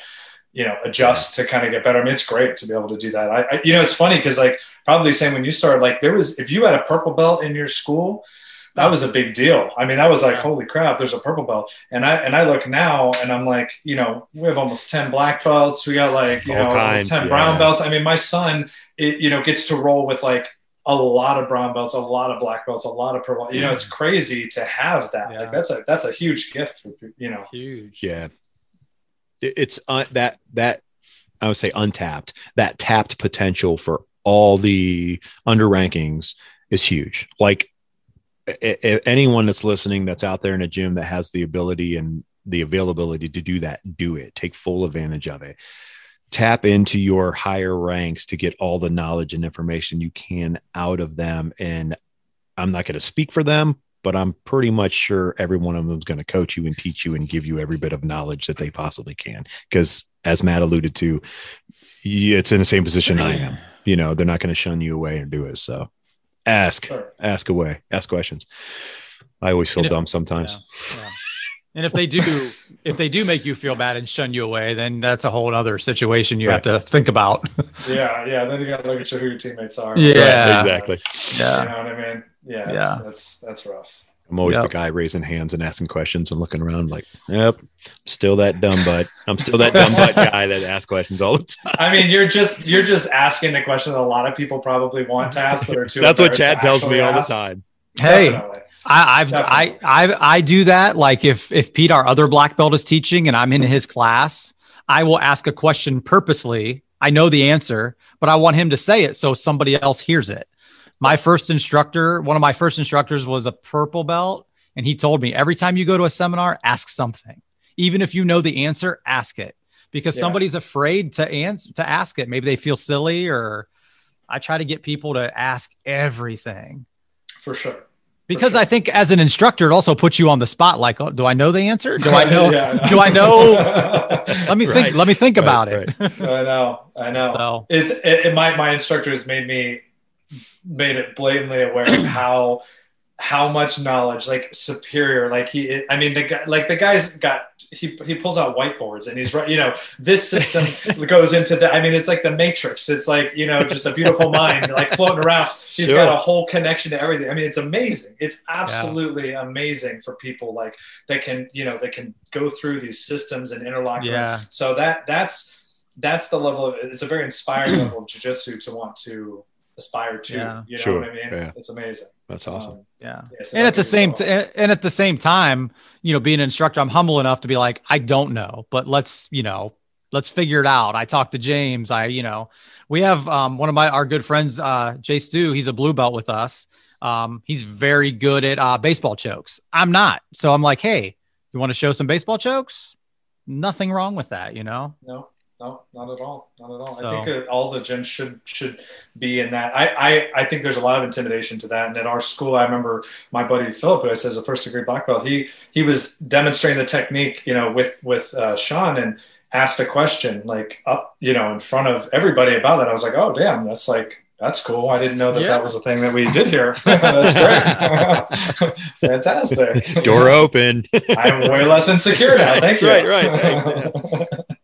you know adjust to kind of get better. I mean, it's great to be able to do that. I, I you know it's funny because like probably same when you started like there was if you had a purple belt in your school that was a big deal i mean that was like holy crap there's a purple belt and i and i look now and i'm like you know we have almost 10 black belts we got like you All know kinds, almost 10 yeah. brown belts i mean my son it, you know gets to roll with like a lot of brown belts a lot of black belts a lot of purple you know it's crazy to have that Yeah. like that's a that's a huge gift for you know Huge. Yeah. It- It's uh, that, that I would say untapped, that tapped potential for all the under rankings is huge. Like anyone that's listening that's out there in a gym that has the ability and the availability to do that, do it. Take full advantage of it. Tap into your higher ranks to get all the knowledge and information you can out of them. And I'm not going to speak for them, but I'm pretty much sure every one of them is going to coach you and teach you and give you every bit of knowledge that they possibly can. Because as Matt alluded to, it's in the same position I am. You know, they're not going to shun you away and do it. So ask, Sure. ask away, ask questions. I always feel if- dumb sometimes. Yeah, yeah. And if they do, if they do make you feel bad and shun you away, then that's a whole other situation you have to think about. yeah yeah then you gotta look at who your teammates are Yeah. exactly. Yeah, you know what i mean yeah it's, Yeah. that's that's rough I'm always Yep. the guy raising hands and asking questions and looking around like, yep, still that dumb butt. I'm still that dumb butt guy that asks questions all the time. I mean, you're just you're just asking the question that a lot of people probably want to ask, but are too. That's what Chad to tells me actually all the time. hey, Definitely. I, I've I, I I do that. Like if if Pete, our other black belt, is teaching and I'm in his class, I will ask a question purposely. I know the answer, but I want him to say it so somebody else hears it. My first instructor, one of my first instructors, was a purple belt, and he told me every time you go to a seminar, ask something, even if you know the answer, ask it because Yeah. somebody's afraid to answer to ask it. Maybe they feel silly, or I try to get people to ask everything for sure. because sure. I think as an instructor, it also puts you on the spot. Like, oh, do I know the answer? Do I know? Yeah, do I know? Let me Right. think. Let me think Right, about it. I know. I know. so, It's it, it, my my has made me made it blatantly aware of how how much knowledge, like superior, like he, I mean, the guy, like the guy's got, he, he pulls out whiteboards and he's right, you know, this system goes into the, I mean, it's like the matrix. It's like, you know, just a beautiful mind like floating around. He's sure. got a whole connection to everything. I mean, it's amazing. It's absolutely yeah. amazing for people like that can, you know, that can go through these systems and interlock. Yeah. Them. So that, that's, that's the level of, it's a very inspiring level of jujitsu to want to, aspire to. Yeah. You know sure. what I mean? Yeah. It's amazing. That's awesome. Um, yeah. yeah so and at the same t- and at the same time, you know, being an instructor, I'm humble enough to be like, I don't know, but let's, you know, let's figure it out. I talked to James. I, you know, we have um, one of my our good friends, uh, Jay Stu. He's a blue belt with us. Um, he's very good at uh, baseball chokes. I'm not. So I'm like, hey, you want to show some baseball chokes? Nothing wrong with that, you know? No. No, not at all. Not at all. So, I think all the gyms should should be in that. I, I I think there's a lot of intimidation to that. And at our school, I remember my buddy Philip, who I says a first degree black belt. He he was demonstrating the technique, you know, with with uh, Sean and asked a question like up, you know, in front of everybody about that. I was like, oh damn, that's like that's cool. I didn't know that yeah. that was a thing that we did here. that's great. Fantastic. Door open. I'm way less insecure now. Thank you. Right, right.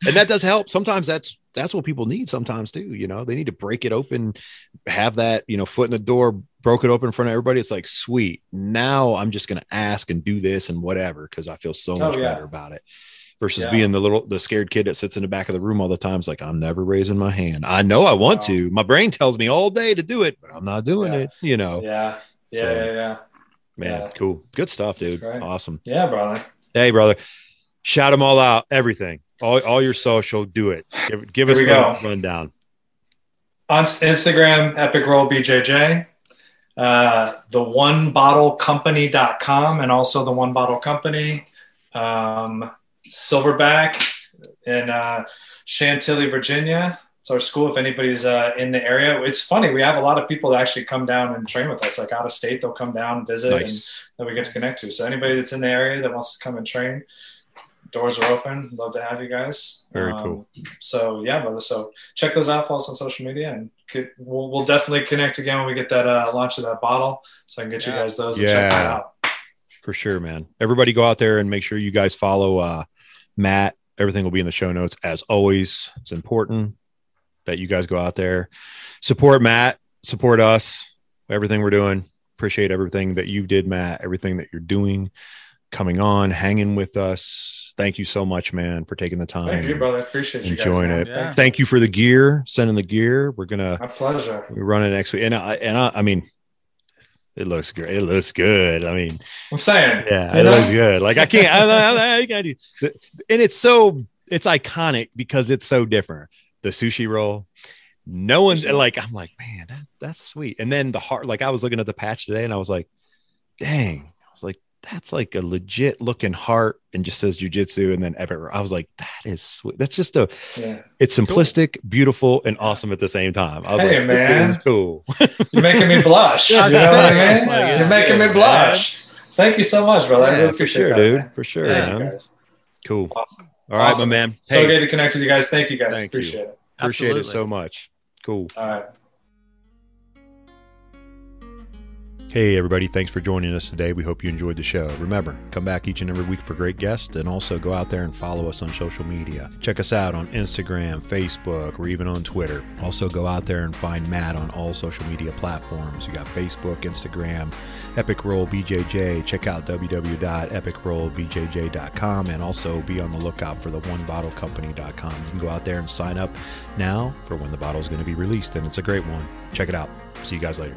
and that does help. Sometimes that's that's what people need sometimes too. You know, they need to break it open, have that, you know, foot in the door, broke it open in front of everybody. It's like, sweet. Now I'm just gonna ask and do this and whatever because I feel so oh, much oh, yeah. better about it versus yeah. being the little the scared kid that sits in the back of the room all the time. It's like I'm never raising my hand. I know I want wow. to. My brain tells me all day to do it, but I'm not doing yeah. it. You know. Yeah. Yeah. So, yeah. yeah. Man, yeah. cool. Good stuff, dude. Awesome. Yeah, brother. Hey, brother. Shout them all out. Everything. All, all your social. Do it. Give, give us a rundown. On Instagram, Epic Roll BJJ. Uh, the one bottle company.com and also the one bottle company. Um, Silverback in uh, Chantilly, Virginia. It's our school. If anybody's uh, in the area, it's funny. We have a lot of people that actually come down and train with us, like out of state. They'll come down, visit, nice. and that we get to connect to. So anybody that's in the area that wants to come and train, doors are open. Love to have you guys. Very um, cool. So yeah, brother. So check those out. Follow us on social media, and could, we'll, we'll definitely connect again when we get that uh, launch of that bottle, so I can get yeah. you guys those and yeah. check that out. For sure, man. Everybody go out there and make sure you guys follow uh, Matt. Everything will be in the show notes. As always, it's important that you guys go out there, support Matt, support us, everything we're doing. Appreciate everything that you did, Matt, everything that you're doing, coming on, hanging with us. Thank you so much, man, for taking the time. Thank you, brother. Appreciate you enjoying it. Yeah. Thank you for the gear, sending the gear. We're gonna my pleasure. We run it next week, and I and I, I mean, it looks great. It looks good. I mean, I'm saying, yeah, it know? looks good. Like I can't, I, I, I, I, and it's so it's iconic because it's so different. The sushi roll, no one like. I'm like, man, that, that's sweet. And then the heart, like I was looking at the patch today, and I was like, dang, that's like a legit looking heart and just says jujitsu and then ever I was like, that is sweet. That's just a yeah. it's simplistic, cool. beautiful, and awesome at the same time. I was hey, like, man. this is cool. You're making me blush. you know what I mean? Like, You're making me blush. Man. Thank you so much, brother. Yeah, I really for sure, that, dude. Man. For sure, yeah, man. Cool. Awesome. All right, awesome. my man. So hey. good to connect with you guys. Thank you guys. Thank Appreciate you. it. Appreciate Absolutely. it so much. Cool. All right. Hey, everybody, thanks for joining us today. We hope you enjoyed the show. Remember, come back each and every week for great guests and also go out there and follow us on social media. Check us out on Instagram, Facebook, or even on Twitter. Also, go out there and find Matt on all social media platforms. You got Facebook, Instagram, Epic Roll BJJ. Check out www.epicrollbjj.com and also be on the lookout for the onebottlecompany.com. You can go out there and sign up now for when the bottle is going to be released, and it's a great one. Check it out. See you guys later.